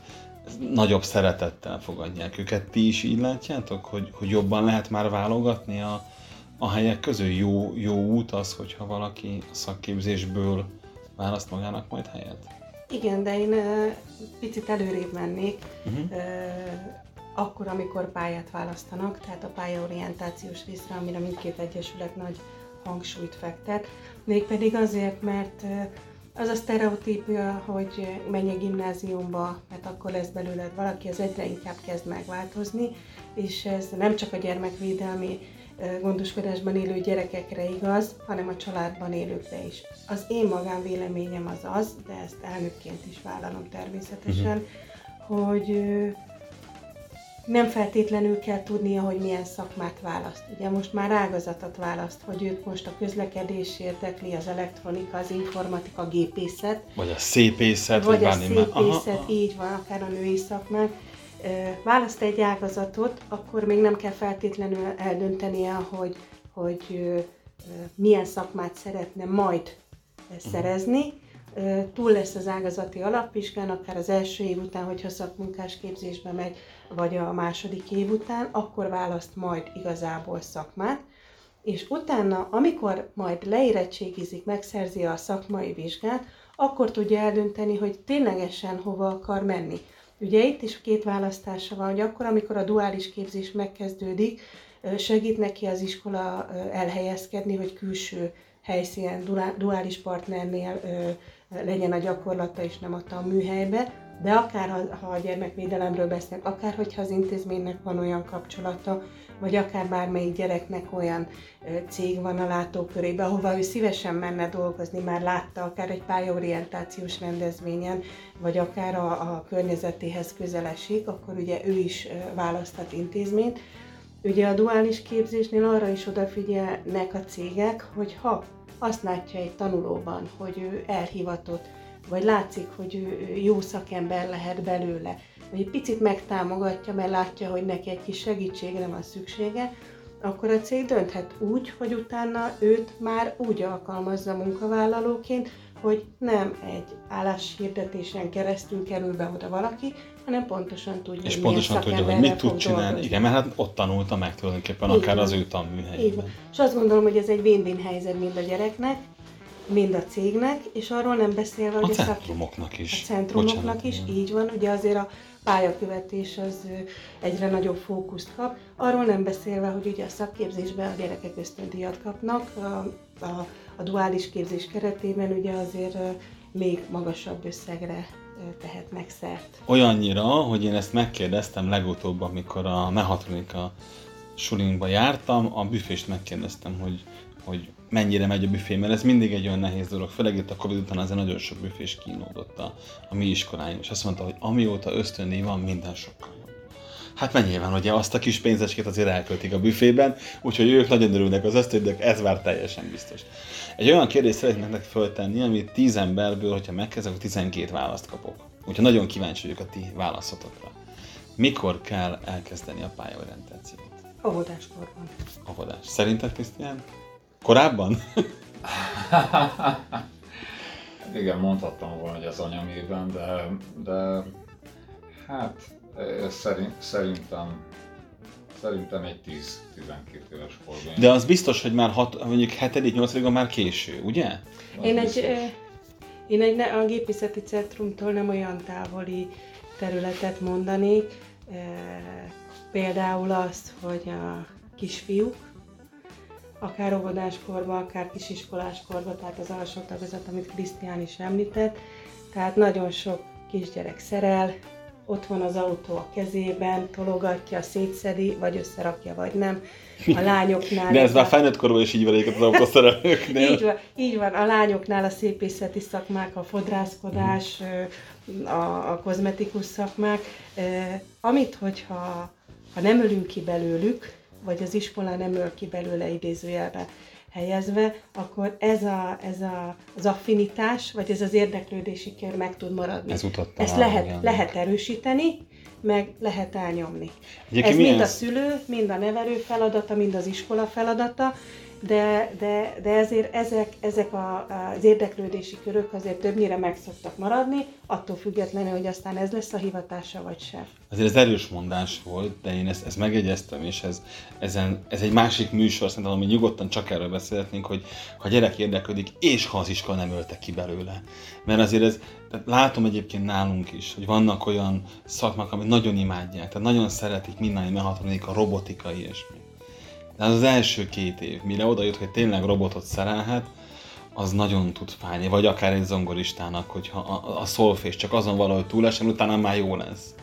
nagyobb szeretettel fogadják őket. Ti is így látjátok, hogy, hogy jobban lehet már válogatni a, a helyek közül? Jó, jó út az, hogyha valaki a szakképzésből választ magának majd helyet? Igen, de én picit előrébb mennék. Uh-huh. Akkor, amikor pályát választanak, tehát a pályaorientációs részre, amire mindkét egyesület nagy hangsúlyt fektet, mégpedig azért, mert az a sztereotípia, hogy menj a gimnáziumba, mert akkor lesz belőled valaki, az egyre inkább kezd megváltozni, és ez nem csak a gyermekvédelmi gondoskodásban élő gyerekekre igaz, hanem a családban élőkre is. Az én magánvéleményem az az, de ezt elnökként is vállalom természetesen, hogy ö, nem feltétlenül kell tudnia, hogy milyen szakmát választ. Ugye most már ágazatot választ, hogy őt most a közlekedés érdekli, az elektronika, az informatika, a gépészet, Vagy a szépészet, vagy, vagy a szépészet, így van, akár a női szakmák. Választ egy ágazatot, akkor még nem kell feltétlenül eldöntenie, hogy, hogy milyen szakmát szeretne majd ö, szerezni. Túl lesz az ágazati alapvizsgán, akár az első év után, hogyha szakmunkás képzésbe megy, vagy a második év után, akkor választ majd igazából szakmát, és utána, amikor majd leérettségizik, megszerzi a szakmai vizsgát, akkor tudja eldönteni, hogy ténylegesen hova akar menni. Ugye itt is két választása van, hogy akkor, amikor a duális képzés megkezdődik, segít neki az iskola elhelyezkedni, hogy külső helyszínen, duá- duális partnernél legyen a gyakorlata, és nem a tanműhelybe, de akár ha, a gyermekvédelemről beszélünk, akár hogyha az intézménynek van olyan kapcsolata, vagy akár bármelyik gyereknek olyan cég van a látókörében, ahova ő szívesen menne dolgozni, már látta akár egy pályaorientációs rendezvényen, vagy akár a, a környezetéhez közel esik, akkor ugye ő is választhat intézményt. Ugye a duális képzésnél arra is odafigyelnek a cégek, hogy ha azt látja egy tanulóban, hogy ő elhivatott, vagy látszik, hogy ő jó szakember lehet belőle, vagy egy picit megtámogatja, mert látja, hogy neki egy kis segítségre van szüksége, akkor a cég dönthet úgy, hogy utána őt már úgy alkalmazza munkavállalóként, hogy nem egy álláshirdetésen keresztül kerül be oda valaki, hanem pontosan tudja, És pontosan tudja, hogy mit tud csinálni. dolgozni. Igen, mert hát ott tanulta meg tulajdonképpen, akár az ő tanműhelyében. És azt gondolom, hogy ez egy win-win helyzet mind a gyereknek, mind a cégnek, és arról nem beszélve, hogy a centrumoknak is. A centrumoknak Bocsánat, is, igen. így van, ugye azért a pályakövetés az egyre nagyobb fókuszt kap. Arról nem beszélve, hogy ugye a szakképzésben a gyerekek ösztöndíjat kapnak, a, a, a duális képzés keretében ugye azért még magasabb összegre tehetnek szert. Olyannyira, hogy én ezt megkérdeztem legutóbb, amikor a mehatronika sulinkba jártam, a büfést megkérdeztem, hogy, hogy mennyire megy a büfé, mert ez mindig egy olyan nehéz dolog, főleg itt a Covid után azért nagyon sok büfés kínódott a, a mi iskoláink, és azt mondta, hogy amióta ösztöndíj van, minden sokkal jobb. Hát mert nyilván, ugye azt a kis pénzecskét azért elköltik a büfében, úgyhogy ők nagyon örülnek az ösztöndíjak, ez már teljesen biztos. Egy olyan kérdést szeretnék nektek föltenni, amit 10 emberből, hogyha megkezdek, akkor 12 választ kapok. Úgyhogy nagyon kíváncsi vagyok a ti válaszotokra. Mikor kell elkezdeni a pályaorientációt? Óvodáskorban. Óvodás. Szerinted, Krisztián? Korábban? Igen, mondhattam volna, hogy az anyamében, de, de hát eh, szerint, szerintem szerintem egy 10-12 éves korban. De az biztos, hogy már hat, mondjuk 7.-8. már késő, ugye? Az Én egy, biztos. én egy ne- a gépészeti centrumtól nem olyan távoli területet mondanék, ö, például azt, hogy a kisfiúk, akár óvodáskorban, akár kisiskoláskorban, tehát az alsó tagozat, amit Krisztián is említett, tehát nagyon sok kisgyerek szerel, ott van az autó a kezében, tologatja, szétszedi, vagy összerakja, vagy nem. A lányoknál... De ez már felnőtt korban is így van az autószerelőknél. így van, így van, a lányoknál a szépészeti szakmák, a fodrászkodás, a, a kozmetikus szakmák, amit, hogyha ha nem ölünk ki belőlük, vagy az iskola nem öl ki belőle idézőjelbe helyezve, akkor ez, a, ez a, az affinitás, vagy ez az érdeklődési kör meg tud maradni. Ez utat Ezt talán, lehet, igen. lehet erősíteni, meg lehet elnyomni. Egyébként Ez mind a szülő, mind a nevelő feladata, mind az iskola feladata. De, de, de ezért ezek, ezek a, az érdeklődési körök azért többnyire meg szoktak maradni, attól függetlenül, hogy aztán ez lesz a hivatása, vagy sem. Azért ez erős mondás volt, de én ezt, ezt megjegyeztem, és ez, ezen, ez egy másik műsor, szerintem, ami nyugodtan csak erről beszélhetnénk, hogy ha a gyerek érdeklődik, és ha az iskola nem ölte ki belőle. Mert azért ez, tehát látom egyébként nálunk is, hogy vannak olyan szakmák, amit nagyon imádják, tehát nagyon szeretik minden mehatronika, robotika, ilyesmi. De az, az első két év, mire oda jut, hogy tényleg robotot szerelhet, az nagyon tud fájni, vagy akár egy zongoristának, hogyha a, a szolfés csak azon valahogy túlesen, utána már jó lesz.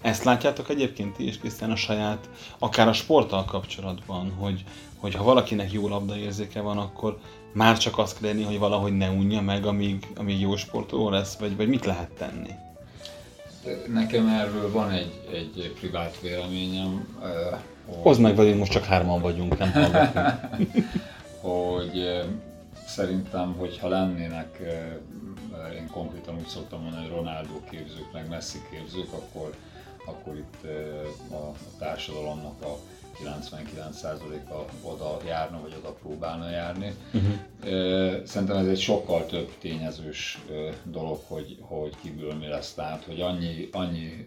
Ezt látjátok egyébként ti is, Krisztián, a saját, akár a sporttal kapcsolatban, hogy, hogy ha valakinek jó labdaérzéke van, akkor már csak azt kell lenni, hogy valahogy ne unja meg, amíg, amíg jó sportoló lesz, vagy, vagy mit lehet tenni? Nekem erről van egy, egy privát véleményem. Hozd meg, vagy most csak hárman vagyunk, nem hallgatunk. hogy szerintem, hogyha lennének, én konkrétan úgy szoktam mondani, hogy Ronaldo képzők, meg Messi képzők, akkor, akkor itt a társadalomnak a 99%-a oda járna, vagy oda próbálna járni. Uh-huh. Szerintem ez egy sokkal több tényezős dolog, hogy, hogy kiből mi lesz. Tehát, hogy annyi, annyi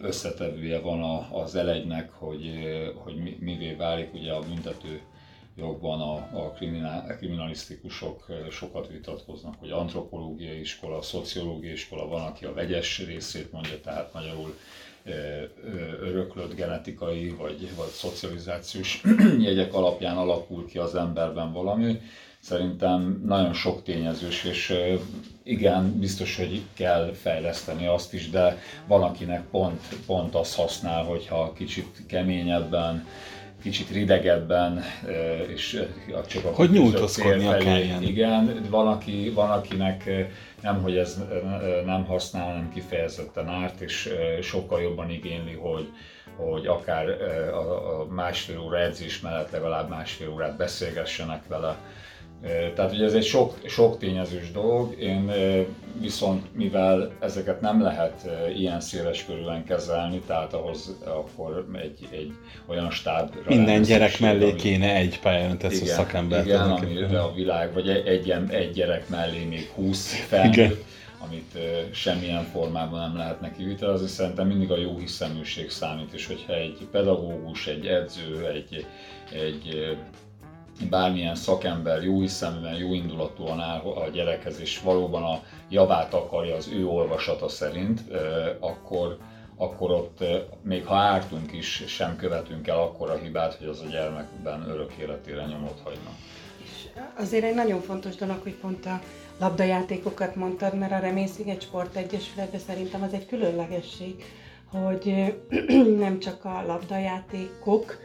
összetevője van az elegynek, hogy, hogy mivé válik. Ugye a büntető jogban a, a, kriminál, a kriminalisztikusok sokat vitatkoznak, hogy antropológiai iskola, szociológiai iskola, van, aki a vegyes részét mondja, tehát magyarul öröklött genetikai vagy, vagy szocializációs jegyek alapján alakul ki az emberben valami. Szerintem nagyon sok tényezős, és igen, biztos, hogy kell fejleszteni azt is, de van, akinek pont, pont azt használ, hogyha kicsit keményebben, kicsit ridegebben, és csak a Hogy nyújtózkodnia kelljen. Igen, van, aki, van akinek nem, hogy ez nem használ, hanem kifejezetten árt, és sokkal jobban igényli, hogy, hogy akár a másfél óra edzés mellett legalább másfél órát beszélgessenek vele, tehát ugye ez egy sok, sok tényezős dolog, én viszont mivel ezeket nem lehet ilyen széles körülön kezelni, tehát ahhoz akkor egy, egy olyan stáb Minden gyerek szükség, mellé ami, kéne egy tesz a szakember. Igen, amire a világ, vagy egy, egy, egy gyerek mellé még 20 felnőtt, amit semmilyen formában nem lehet neki vitelezni. Szerintem mindig a jó hiszeműség számít, és hogyha egy pedagógus, egy edző, egy, egy bármilyen szakember jó hiszeműen, jó indulatúan áll a gyerekhez, és valóban a javát akarja az ő olvasata szerint, akkor, akkor ott még ha ártunk is, sem követünk el akkora hibát, hogy az a gyermekben örök életére nyomot hagyna. És azért egy nagyon fontos dolog, hogy pont a labdajátékokat mondtad, mert a Reménysziget Sportegyesület, de szerintem az egy különlegesség, hogy nem csak a labdajátékok,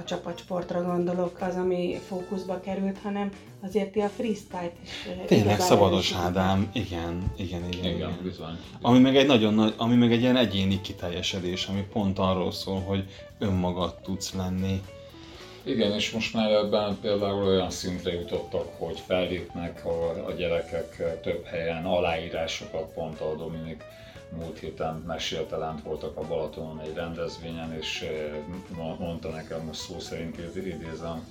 a csapatsportra gondolok, az, ami fókuszba került, hanem azért a freestyle-t is. Tényleg szabados Ádám, igen, igen, igen. Igen, igen. bizony. Ami meg egy nagyon nagy, ami meg egy ilyen egyéni kiteljesedés, ami pont arról szól, hogy önmagad tudsz lenni. Igen, és most már ebben például olyan szintre jutottak, hogy fellépnek a, a gyerekek több helyen aláírásokat, pont a Dominik múlt héten mesélte lent voltak a Balatonon egy rendezvényen, és eh, mondta nekem, most szó szerint idézem,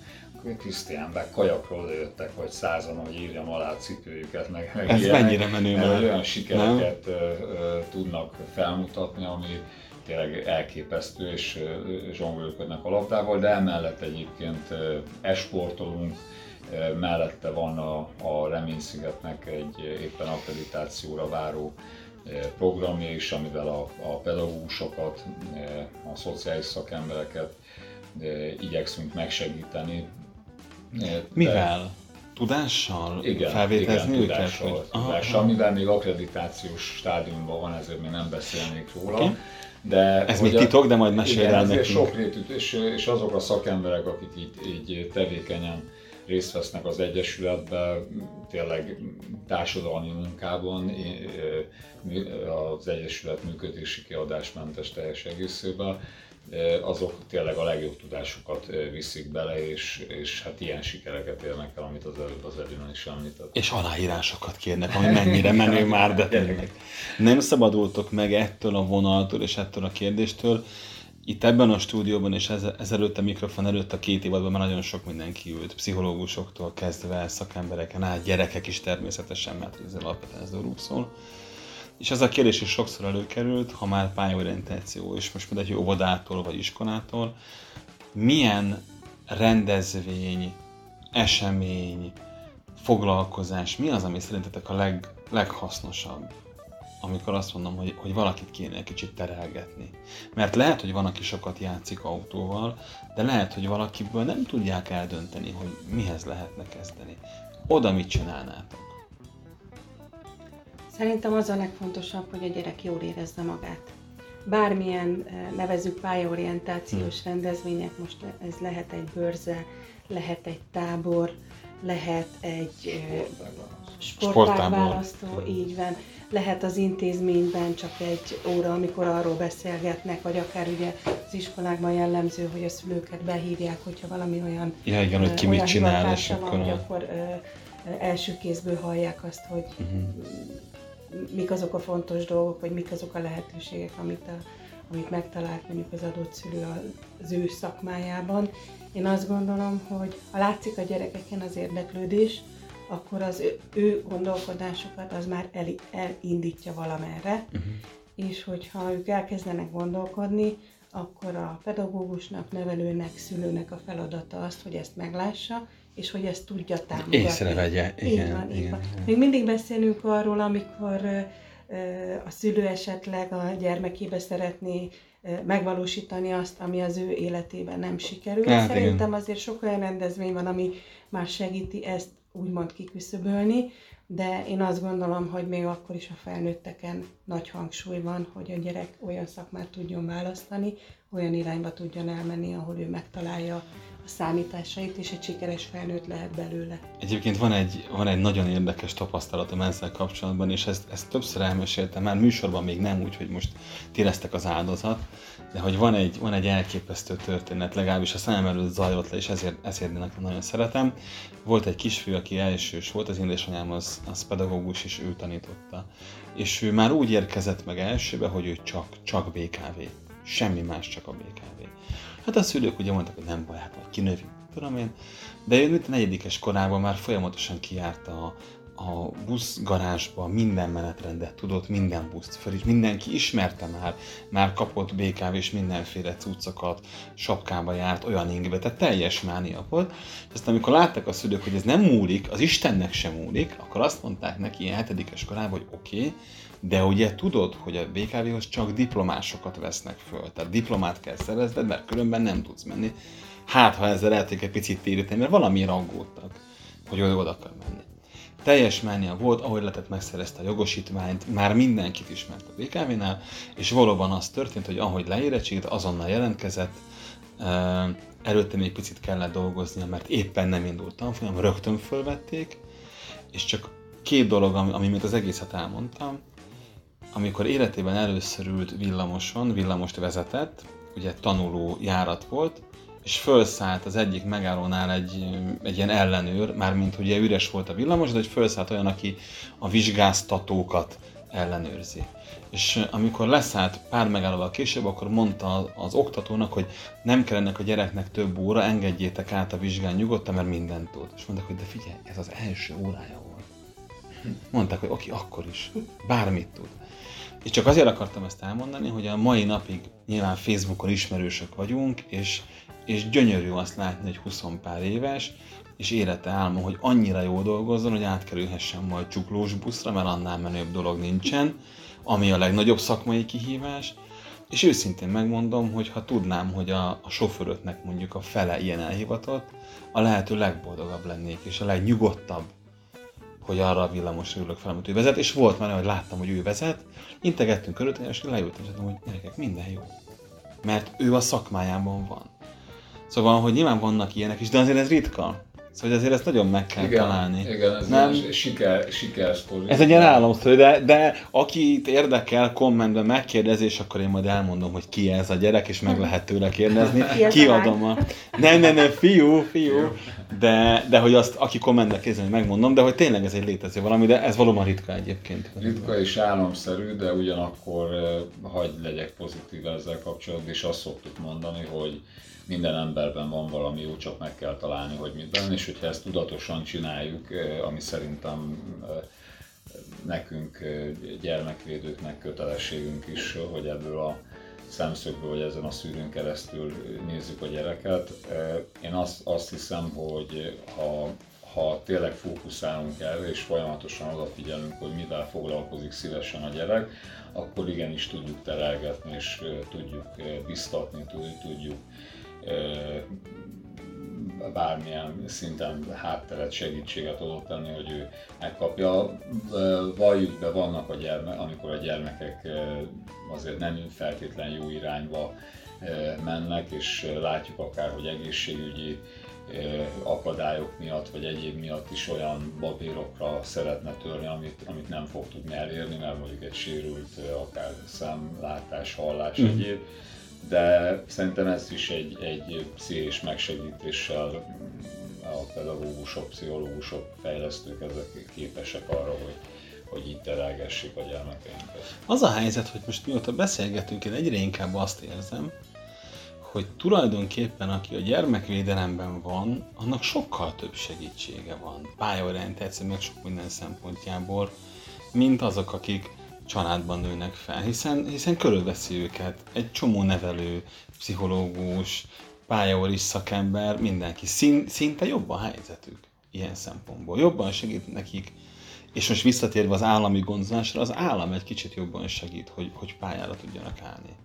Krisztián, be kajakról jöttek, vagy százan, hogy írjam alá a cipőjüket, meg, meg Ez ilyenek, mennyire menő már. Olyan sikereket nem? tudnak felmutatni, ami tényleg elképesztő, és zsonglőrködnek a labdával, de emellett egyébként esportolunk, mellette van a, a Reményszigetnek egy éppen akkreditációra váró programja is, amivel a, a pedagógusokat, a szociális szakembereket igyekszünk megsegíteni. Mivel? Tudással igen, felvétezni igen, őket? Tudással, hogy... tudással, mivel még akkreditációs stádiumban van, ezért még nem beszélnék róla. Okay. De, Ez még titok, de majd mesélj el nekünk. Sok és, és azok a szakemberek, akik így, így tevékenyen részt vesznek az Egyesületben, tényleg társadalmi munkában, az Egyesület működési kiadásmentes teljes egészében, azok tényleg a legjobb tudásukat viszik bele, és, és hát ilyen sikereket érnek el, amit az előbb az Edina is említett. És aláírásokat kérnek, ami mennyire menő már, de tényleg. Nem szabadultok meg ettől a vonaltól és ettől a kérdéstől, itt ebben a stúdióban és ez, ezelőtt a mikrofon előtt a két évadban már nagyon sok mindenki ült, pszichológusoktól kezdve, szakembereken át, gyerekek is természetesen, mert ez alapvetően ez szól. És ez a kérdés is sokszor előkerült, ha már pályaorientáció, és most mindegy, óvodától vagy iskolától, milyen rendezvény, esemény, foglalkozás, mi az, ami szerintetek a leg, leghasznosabb? Amikor azt mondom, hogy, hogy valakit kéne egy kicsit terelgetni. Mert lehet, hogy van, aki sokat játszik autóval, de lehet, hogy valakiből nem tudják eldönteni, hogy mihez lehetne kezdeni. Oda mit csinálnátok? Szerintem az a legfontosabb, hogy a gyerek jól érezze magát. Bármilyen eh, nevezük pályaorientációs hmm. rendezvények, most ez lehet egy bőrze, lehet egy tábor, lehet egy sportágválasztó, így van lehet az intézményben csak egy óra, amikor arról beszélgetnek, vagy akár ugye az iskolákban jellemző, hogy a szülőket behívják, hogyha valami olyan ja, igen, hogy ki mit csinál, és akkor... Van, hogy akkor ö, első kézből hallják azt, hogy uh-huh. mik azok a fontos dolgok, vagy mik azok a lehetőségek, amit, a, amit megtalált mondjuk az adott szülő az ő szakmájában. Én azt gondolom, hogy ha látszik a gyerekeken az érdeklődés, akkor az ő, ő gondolkodásukat az már el, elindítja valamerre, uh-huh. és hogyha ők elkezdenek gondolkodni, akkor a pedagógusnak, nevelőnek, szülőnek a feladata azt, hogy ezt meglássa, és hogy ezt tudja támogatni. Észrevegye, igen. Így van, igen, így van. Igen. Még mindig beszélünk arról, amikor a szülő esetleg a gyermekébe szeretné megvalósítani azt, ami az ő életében nem sikerül. Hát, Szerintem igen. azért sok olyan rendezvény van, ami már segíti ezt úgymond kiküszöbölni, de én azt gondolom, hogy még akkor is a felnőtteken nagy hangsúly van, hogy a gyerek olyan szakmát tudjon választani, olyan irányba tudjon elmenni, ahol ő megtalálja a számításait, és egy sikeres felnőtt lehet belőle. Egyébként van egy, van egy nagyon érdekes tapasztalatom ezzel kapcsolatban, és ezt, ezt többször elmeséltem, már műsorban még nem úgy, hogy most ti az áldozat, de hogy van egy, van egy elképesztő történet, legalábbis a szemem előtt zajlott le, és ezért, ezért nekem nagyon szeretem. Volt egy kisfiú, aki elsős volt, az édesanyám az, az pedagógus, és ő tanította. És ő már úgy érkezett meg elsőbe, hogy ő csak, csak BKV. Semmi más, csak a BKV. Hát a szülők ugye mondtak, hogy nem baj, hát majd kinövi, tudom én. De ő a negyedikes korában már folyamatosan kijárta a, a buszgarázsba minden menetrendet tudott, minden buszt fel, és mindenki ismerte már, már kapott BKV és mindenféle cuccokat, sapkába járt, olyan ingbe, tehát teljes mánia volt. És aztán amikor látták a szülők, hogy ez nem múlik, az Istennek sem múlik, akkor azt mondták neki ilyen hetedikes korában, hogy oké, okay, de ugye tudod, hogy a BKV-hoz csak diplomásokat vesznek föl, tehát diplomát kell szerezned, mert különben nem tudsz menni. Hát, ha ezzel lehet egy picit téríteni, mert valamiért aggódtak, hogy oda akar menni teljes mánia volt, ahogy lehetett megszerezte a jogosítványt, már mindenkit ismert a BKV-nál, és valóban az történt, hogy ahogy leérettségét, azonnal jelentkezett, előtte még picit kellett dolgoznia, mert éppen nem indult tanfolyam, rögtön fölvették, és csak két dolog, ami, ami miatt az egészet elmondtam, amikor életében először ült villamoson, villamost vezetett, ugye tanuló járat volt, és felszállt az egyik megállónál egy, egy ilyen ellenőr, mármint ugye üres volt a villamos, de hogy felszállt olyan, aki a vizsgáztatókat ellenőrzi. És amikor leszállt pár megállóval később, akkor mondta az, oktatónak, hogy nem kell ennek a gyereknek több óra, engedjétek át a vizsgán nyugodtan, mert mindent tud. És mondták, hogy de figyelj, ez az első órája volt. Mondták, hogy oké, akkor is, bármit tud. És csak azért akartam ezt elmondani, hogy a mai napig nyilván Facebookon ismerősök vagyunk, és és gyönyörű azt látni, hogy 20 pár éves, és élete álma, hogy annyira jó dolgozzon, hogy átkerülhessen majd csuklós buszra, mert annál menőbb dolog nincsen, ami a legnagyobb szakmai kihívás, és őszintén megmondom, hogy ha tudnám, hogy a, a sofőröknek mondjuk a fele ilyen elhivatott, a lehető legboldogabb lennék, és a legnyugodtabb, hogy arra a villamos ülök fel, amit ő vezet, és volt már, hogy láttam, hogy ő vezet, integettünk körülötte, és leültem, és mondtam, hogy gyerekek, minden jó. Mert ő a szakmájában van. Szóval, hogy nyilván vannak ilyenek is, de azért ez ritka. Szóval azért ezt nagyon meg kell igen, találni. Igen, ez Nem. nem. siker, sikersztori. Ez egy ilyen álomsztori, de, de akit érdekel, kommentben megkérdezi, és akkor én majd elmondom, hogy ki ez a gyerek, és meg lehet tőle kérdezni. Ki Kiadom a... Nem, nem, nem, fiú, fiú. De, de hogy azt, aki kommentben kérdezi, megmondom, de hogy tényleg ez egy létező valami, de ez valóban ritka egyébként. Ritka és álomszerű, de ugyanakkor eh, hagyd legyek pozitív ezzel kapcsolatban, és azt szoktuk mondani, hogy minden emberben van valami jó, csak meg kell találni, hogy mit benne, és hogyha ezt tudatosan csináljuk, eh, ami szerintem eh, nekünk eh, gyermekvédőknek kötelességünk is, hogy ebből a szemszögből, vagy ezen a szűrőn keresztül nézzük a gyereket. Én azt, azt hiszem, hogy ha, ha tényleg fókuszálunk erre, és folyamatosan odafigyelünk, hogy mivel foglalkozik szívesen a gyerek, akkor igenis tudjuk terelgetni, és tudjuk biztatni, tud- tudjuk bármilyen szinten hátteret, segítséget adott tenni, hogy ő megkapja. Valljuk be, vannak a gyermek, amikor a gyermekek azért nem feltétlen jó irányba mennek, és látjuk akár, hogy egészségügyi akadályok miatt, vagy egyéb miatt is olyan babérokra szeretne törni, amit, amit nem fog tudni elérni, mert mondjuk egy sérült akár szemlátás, hallás, Mhm. egyéb de szerintem ez is egy, egy pszichés megsegítéssel mm, a pedagógusok, pszichológusok, fejlesztők ezek képesek arra, hogy, hogy így terelgessék a gyermekeinket. Az a helyzet, hogy most mióta beszélgetünk, én egyre inkább azt érzem, hogy tulajdonképpen aki a gyermekvédelemben van, annak sokkal több segítsége van, pályaorientáció, meg sok minden szempontjából, mint azok, akik családban nőnek fel, hiszen, hiszen körülveszi őket egy csomó nevelő, pszichológus, pályaoris szakember, mindenki. Szín, szinte jobb a helyzetük ilyen szempontból. Jobban segít nekik és most visszatérve az állami gondozásra, az állam egy kicsit jobban segít, hogy, hogy pályára tudjanak állni.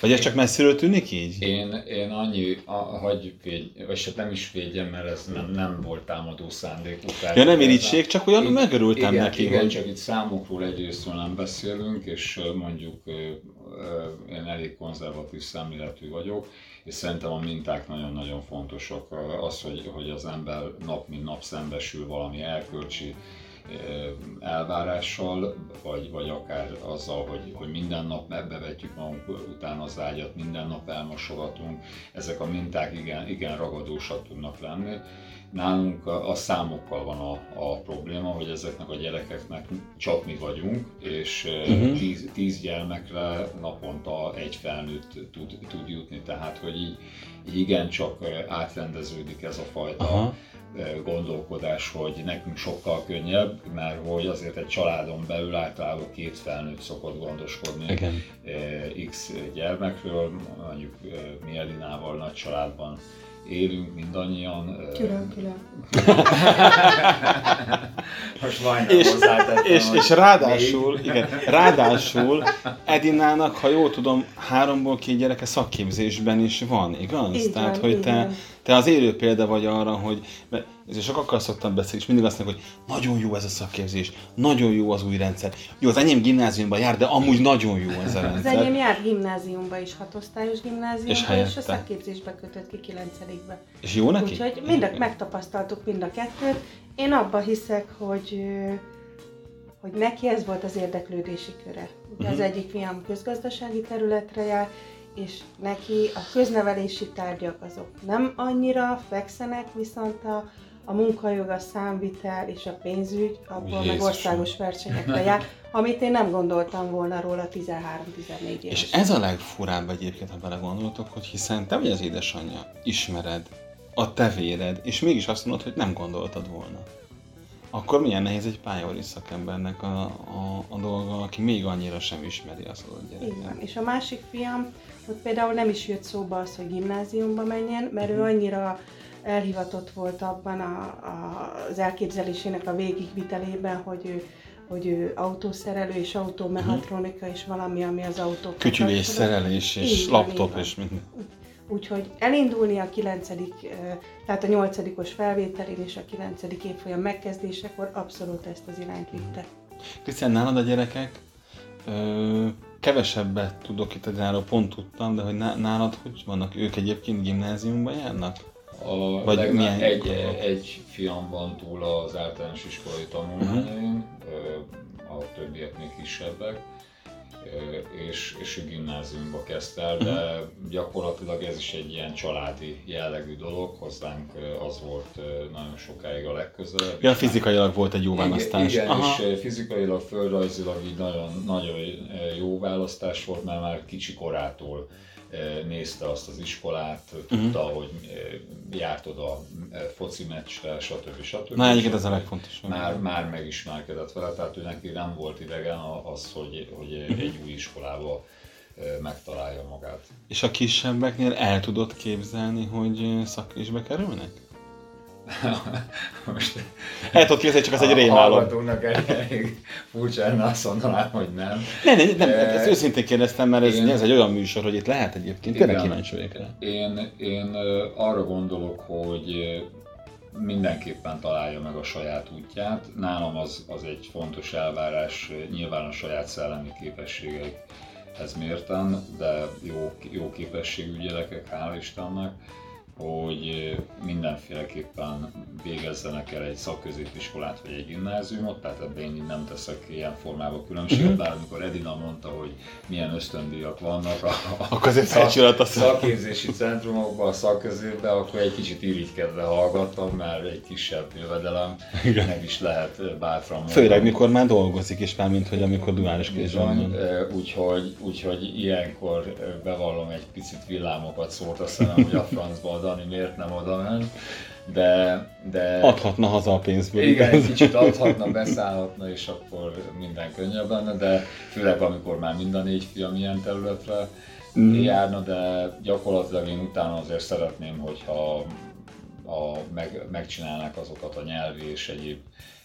Vagy ez csak messziről tűnik így? Én, én annyi, a, hagyj védj, vagy se nem is védjem, mert ez nem, nem volt támadó szándék után. Ja, nem irítség, csak olyan Itt- megörültem igen, neki, Igen, hogy... csak itt számokról egyrésztről nem beszélünk, és mondjuk én elég konzervatív szemléletű vagyok, és szerintem a minták nagyon-nagyon fontosak. Az, hogy, hogy az ember nap mint nap szembesül valami elkölcsi elvárással, vagy, vagy akár azzal, hogy, hogy minden nap bevetjük magunk után az ágyat, minden nap elmosogatunk, ezek a minták igen, igen ragadósak tudnak lenni. Nálunk a, a számokkal van a, a probléma, hogy ezeknek a gyerekeknek csak mi vagyunk, és uh-huh. tíz, tíz gyermekre naponta egy felnőtt tud, tud jutni, tehát hogy így, így igencsak átrendeződik ez a fajta Aha. Gondolkodás, hogy nekünk sokkal könnyebb, mert hogy azért egy családon belül általában két felnőtt szokott gondoskodni Igen. X gyermekről, mondjuk mi Elinával nagy családban élünk mindannyian. Külön-külön. Most majdnem És, és, és ráadásul, igen, ráadásul Edinának, ha jól tudom, háromból két gyereke szakképzésben is van, igaz? Így Tehát, van, hogy te, van. Te az élő példa vagy arra, hogy mert ezért sokakkal szoktam beszélni, és mindig azt mondják, hogy nagyon jó ez a szakképzés, nagyon jó az új rendszer. Jó, az enyém gimnáziumban jár, de amúgy nagyon jó ez a Az rendszer. enyém járt gimnáziumba is, hatosztályos gimnáziumba, És helyette? és a szakképzésbe kötött ki kilencedikbe. És jó neki? Úgyhogy mind a, megtapasztaltuk mind a kettőt. Én abban hiszek, hogy hogy neki ez volt az érdeklődési köre. Ugye az Mhm. egyik fiam közgazdasági területre jár, és neki a köznevelési tárgyak azok nem annyira fekszenek, viszont a, a munkajog, a számvitel és a pénzügy, abból meg Jézusom. országos versenyekre jár, amit én nem gondoltam volna róla 13-14 És évesen. ez a legfurább egyébként, ha belegondoltok, hogy hiszen te vagy az édesanyja, ismered a te véred, és mégis azt mondod, hogy nem gondoltad volna. Akkor milyen nehéz egy pályaori szakembernek a, a, a dolga, aki még annyira sem ismeri azt Így van. gyereket. És a másik fiam, ott például nem is jött szóba az, hogy gimnáziumba menjen, mert ő annyira elhivatott volt abban a, a, az elképzelésének a végigvitelében, hogy ő, hogy ő autószerelő és automechatronika és valami, ami az autók. Kütyülés, szerelés és Így laptop van. és minden. Úgyhogy elindulni a 9 tehát a 8 felvételén és a 9 évfolyam megkezdésekor abszolút ezt az irányt vitte. Krisztián, nálad a gyerekek, ö, kevesebbet tudok itt erről, pont tudtam, de hogy ná- nálad hogy vannak? Ők egyébként gimnáziumban járnak? A Vagy milyen egy, korok? egy fiam van túl az általános iskolai tanulmányain, uh-huh. a többiek még kisebbek, és, és ő gimnáziumba kezdte el, de Mhm. gyakorlatilag ez is egy ilyen családi jellegű dolog, hozzánk az volt nagyon sokáig a legközelebb. Ja, fizikailag volt egy jó választás. igen, Aha. és fizikailag, földrajzilag így nagyon, nagyon jó választás volt, mert már kicsi korától nézte azt az iskolát, Mhm. tudta, hogy eh, járt oda foci meccsre, stb. stb. Na, egyébként ez a legfontosabb. Már, már megismerkedett vele, tehát ő neki nem volt idegen az, hogy, hogy Mhm. egy új iskolába megtalálja magát. És a kisebbeknél el tudod képzelni, hogy szakkésbe kerülnek? Most El tudod képzelni, csak az egy rémálom. hallgatónak elég furcsa lenne azt mondanám, hogy nem. Nem, nem, nem, Eh, ezt őszintén kérdeztem, mert ez, én- ez egy olyan műsor, hogy itt lehet egyébként. Tényleg kíváncsi vagyok rá. Én, én arra gondolok, hogy mindenképpen találja meg a saját útját. Nálam az, az egy fontos elvárás, nyilván a saját szellemi képességeikhez mérten, de jó, jó képességű gyerekek, hál' Istennek, hogy mindenféleképpen végezzenek el egy szakközépiskolát vagy egy gimnáziumot, tehát ebben én nem teszek ilyen formában különbséget, Mhm. bár amikor Edina mondta, hogy milyen ösztöndíjak vannak a, a szak- azt szakképzési centrumokban, a szakközépben, akkor egy kicsit irigykedve hallgattam, mert egy kisebb jövedelem meg is lehet bátran mondani. Főleg mikor már dolgozik, és már mint hogy amikor duális kézben úgyhogy, úgyhogy ilyenkor bevallom egy picit villámokat szólt a szemem, hogy a francba a Dani miért nem oda ment, de, de Adhatna haza a pénzből. igen, egy igaz? kicsit adhatna, beszállhatna, és akkor minden könnyebb lenne, de főleg amikor már mind a négy fiam ilyen területre Mhm. járna, de gyakorlatilag én utána azért szeretném, hogyha a, meg, megcsinálnák azokat a nyelvi és egyéb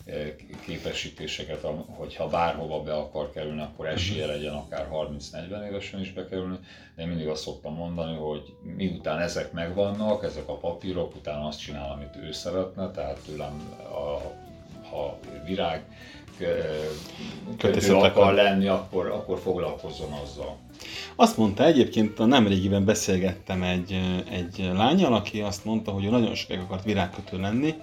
eh, képesítéseket, hogyha bárhova be akar kerülni, akkor esélye legyen akár 30-40 évesen is bekerülni. De én mindig azt szoktam mondani, hogy miután ezek megvannak, ezek a papírok, utána azt csinál, amit ő szeretne, tehát tőlem a, ha virág kötő Kötészet akar akar. lenni, akkor, akkor foglalkozzon azzal. Azt mondta egyébként, a nemrégiben beszélgettem egy, egy lányal, aki azt mondta, hogy ő nagyon sokáig akart virágkötő lenni,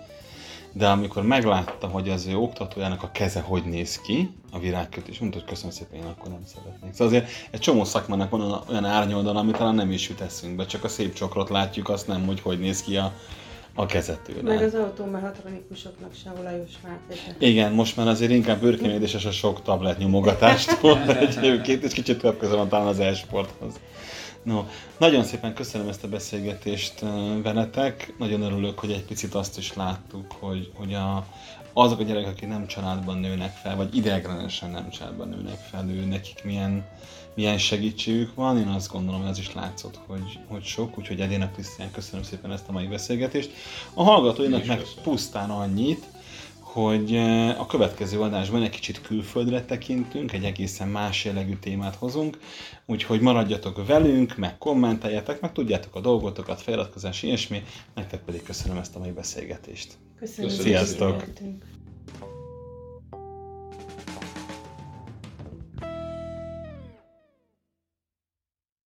de amikor meglátta, hogy az ő oktatójának a keze hogy néz ki, a virágkötés, mondta, hogy köszönöm szépen, én akkor nem szeretnék. Szóval azért egy csomó szakmának van olyan árnyoldal, amit talán nem is jut eszünkbe, csak a szép csokrot látjuk, azt nem, hogy hogy néz ki a, a kezetőre. Meg az automechanikusoknak se olajos mártéke. Igen, most már azért inkább bőrkemérdéses a sok tablet nyomogatástól egyébként, és kicsit van talán az e-sporthoz. No, nagyon szépen köszönöm ezt a beszélgetést ö, veletek. Nagyon örülök, hogy egy picit azt is láttuk, hogy, hogy a, azok a gyerekek, akik nem családban nőnek fel, vagy ideiglenesen nem családban nőnek fel, ő nekik milyen, milyen segítségük van. Én azt gondolom, hogy ez is látszott, hogy, hogy sok, úgyhogy Edének Krisztián köszönöm szépen ezt a mai beszélgetést. A hallgatóinak meg köszönöm. pusztán annyit, hogy eh, a következő adásban egy kicsit külföldre tekintünk, egy egészen más jellegű témát hozunk, úgyhogy maradjatok velünk, meg kommenteljetek, meg tudjátok a dolgotokat, feliratkozás, ilyesmi, nektek pedig köszönöm ezt a mai beszélgetést. Köszönjük, Köszönjük hogy szépen. jöttünk.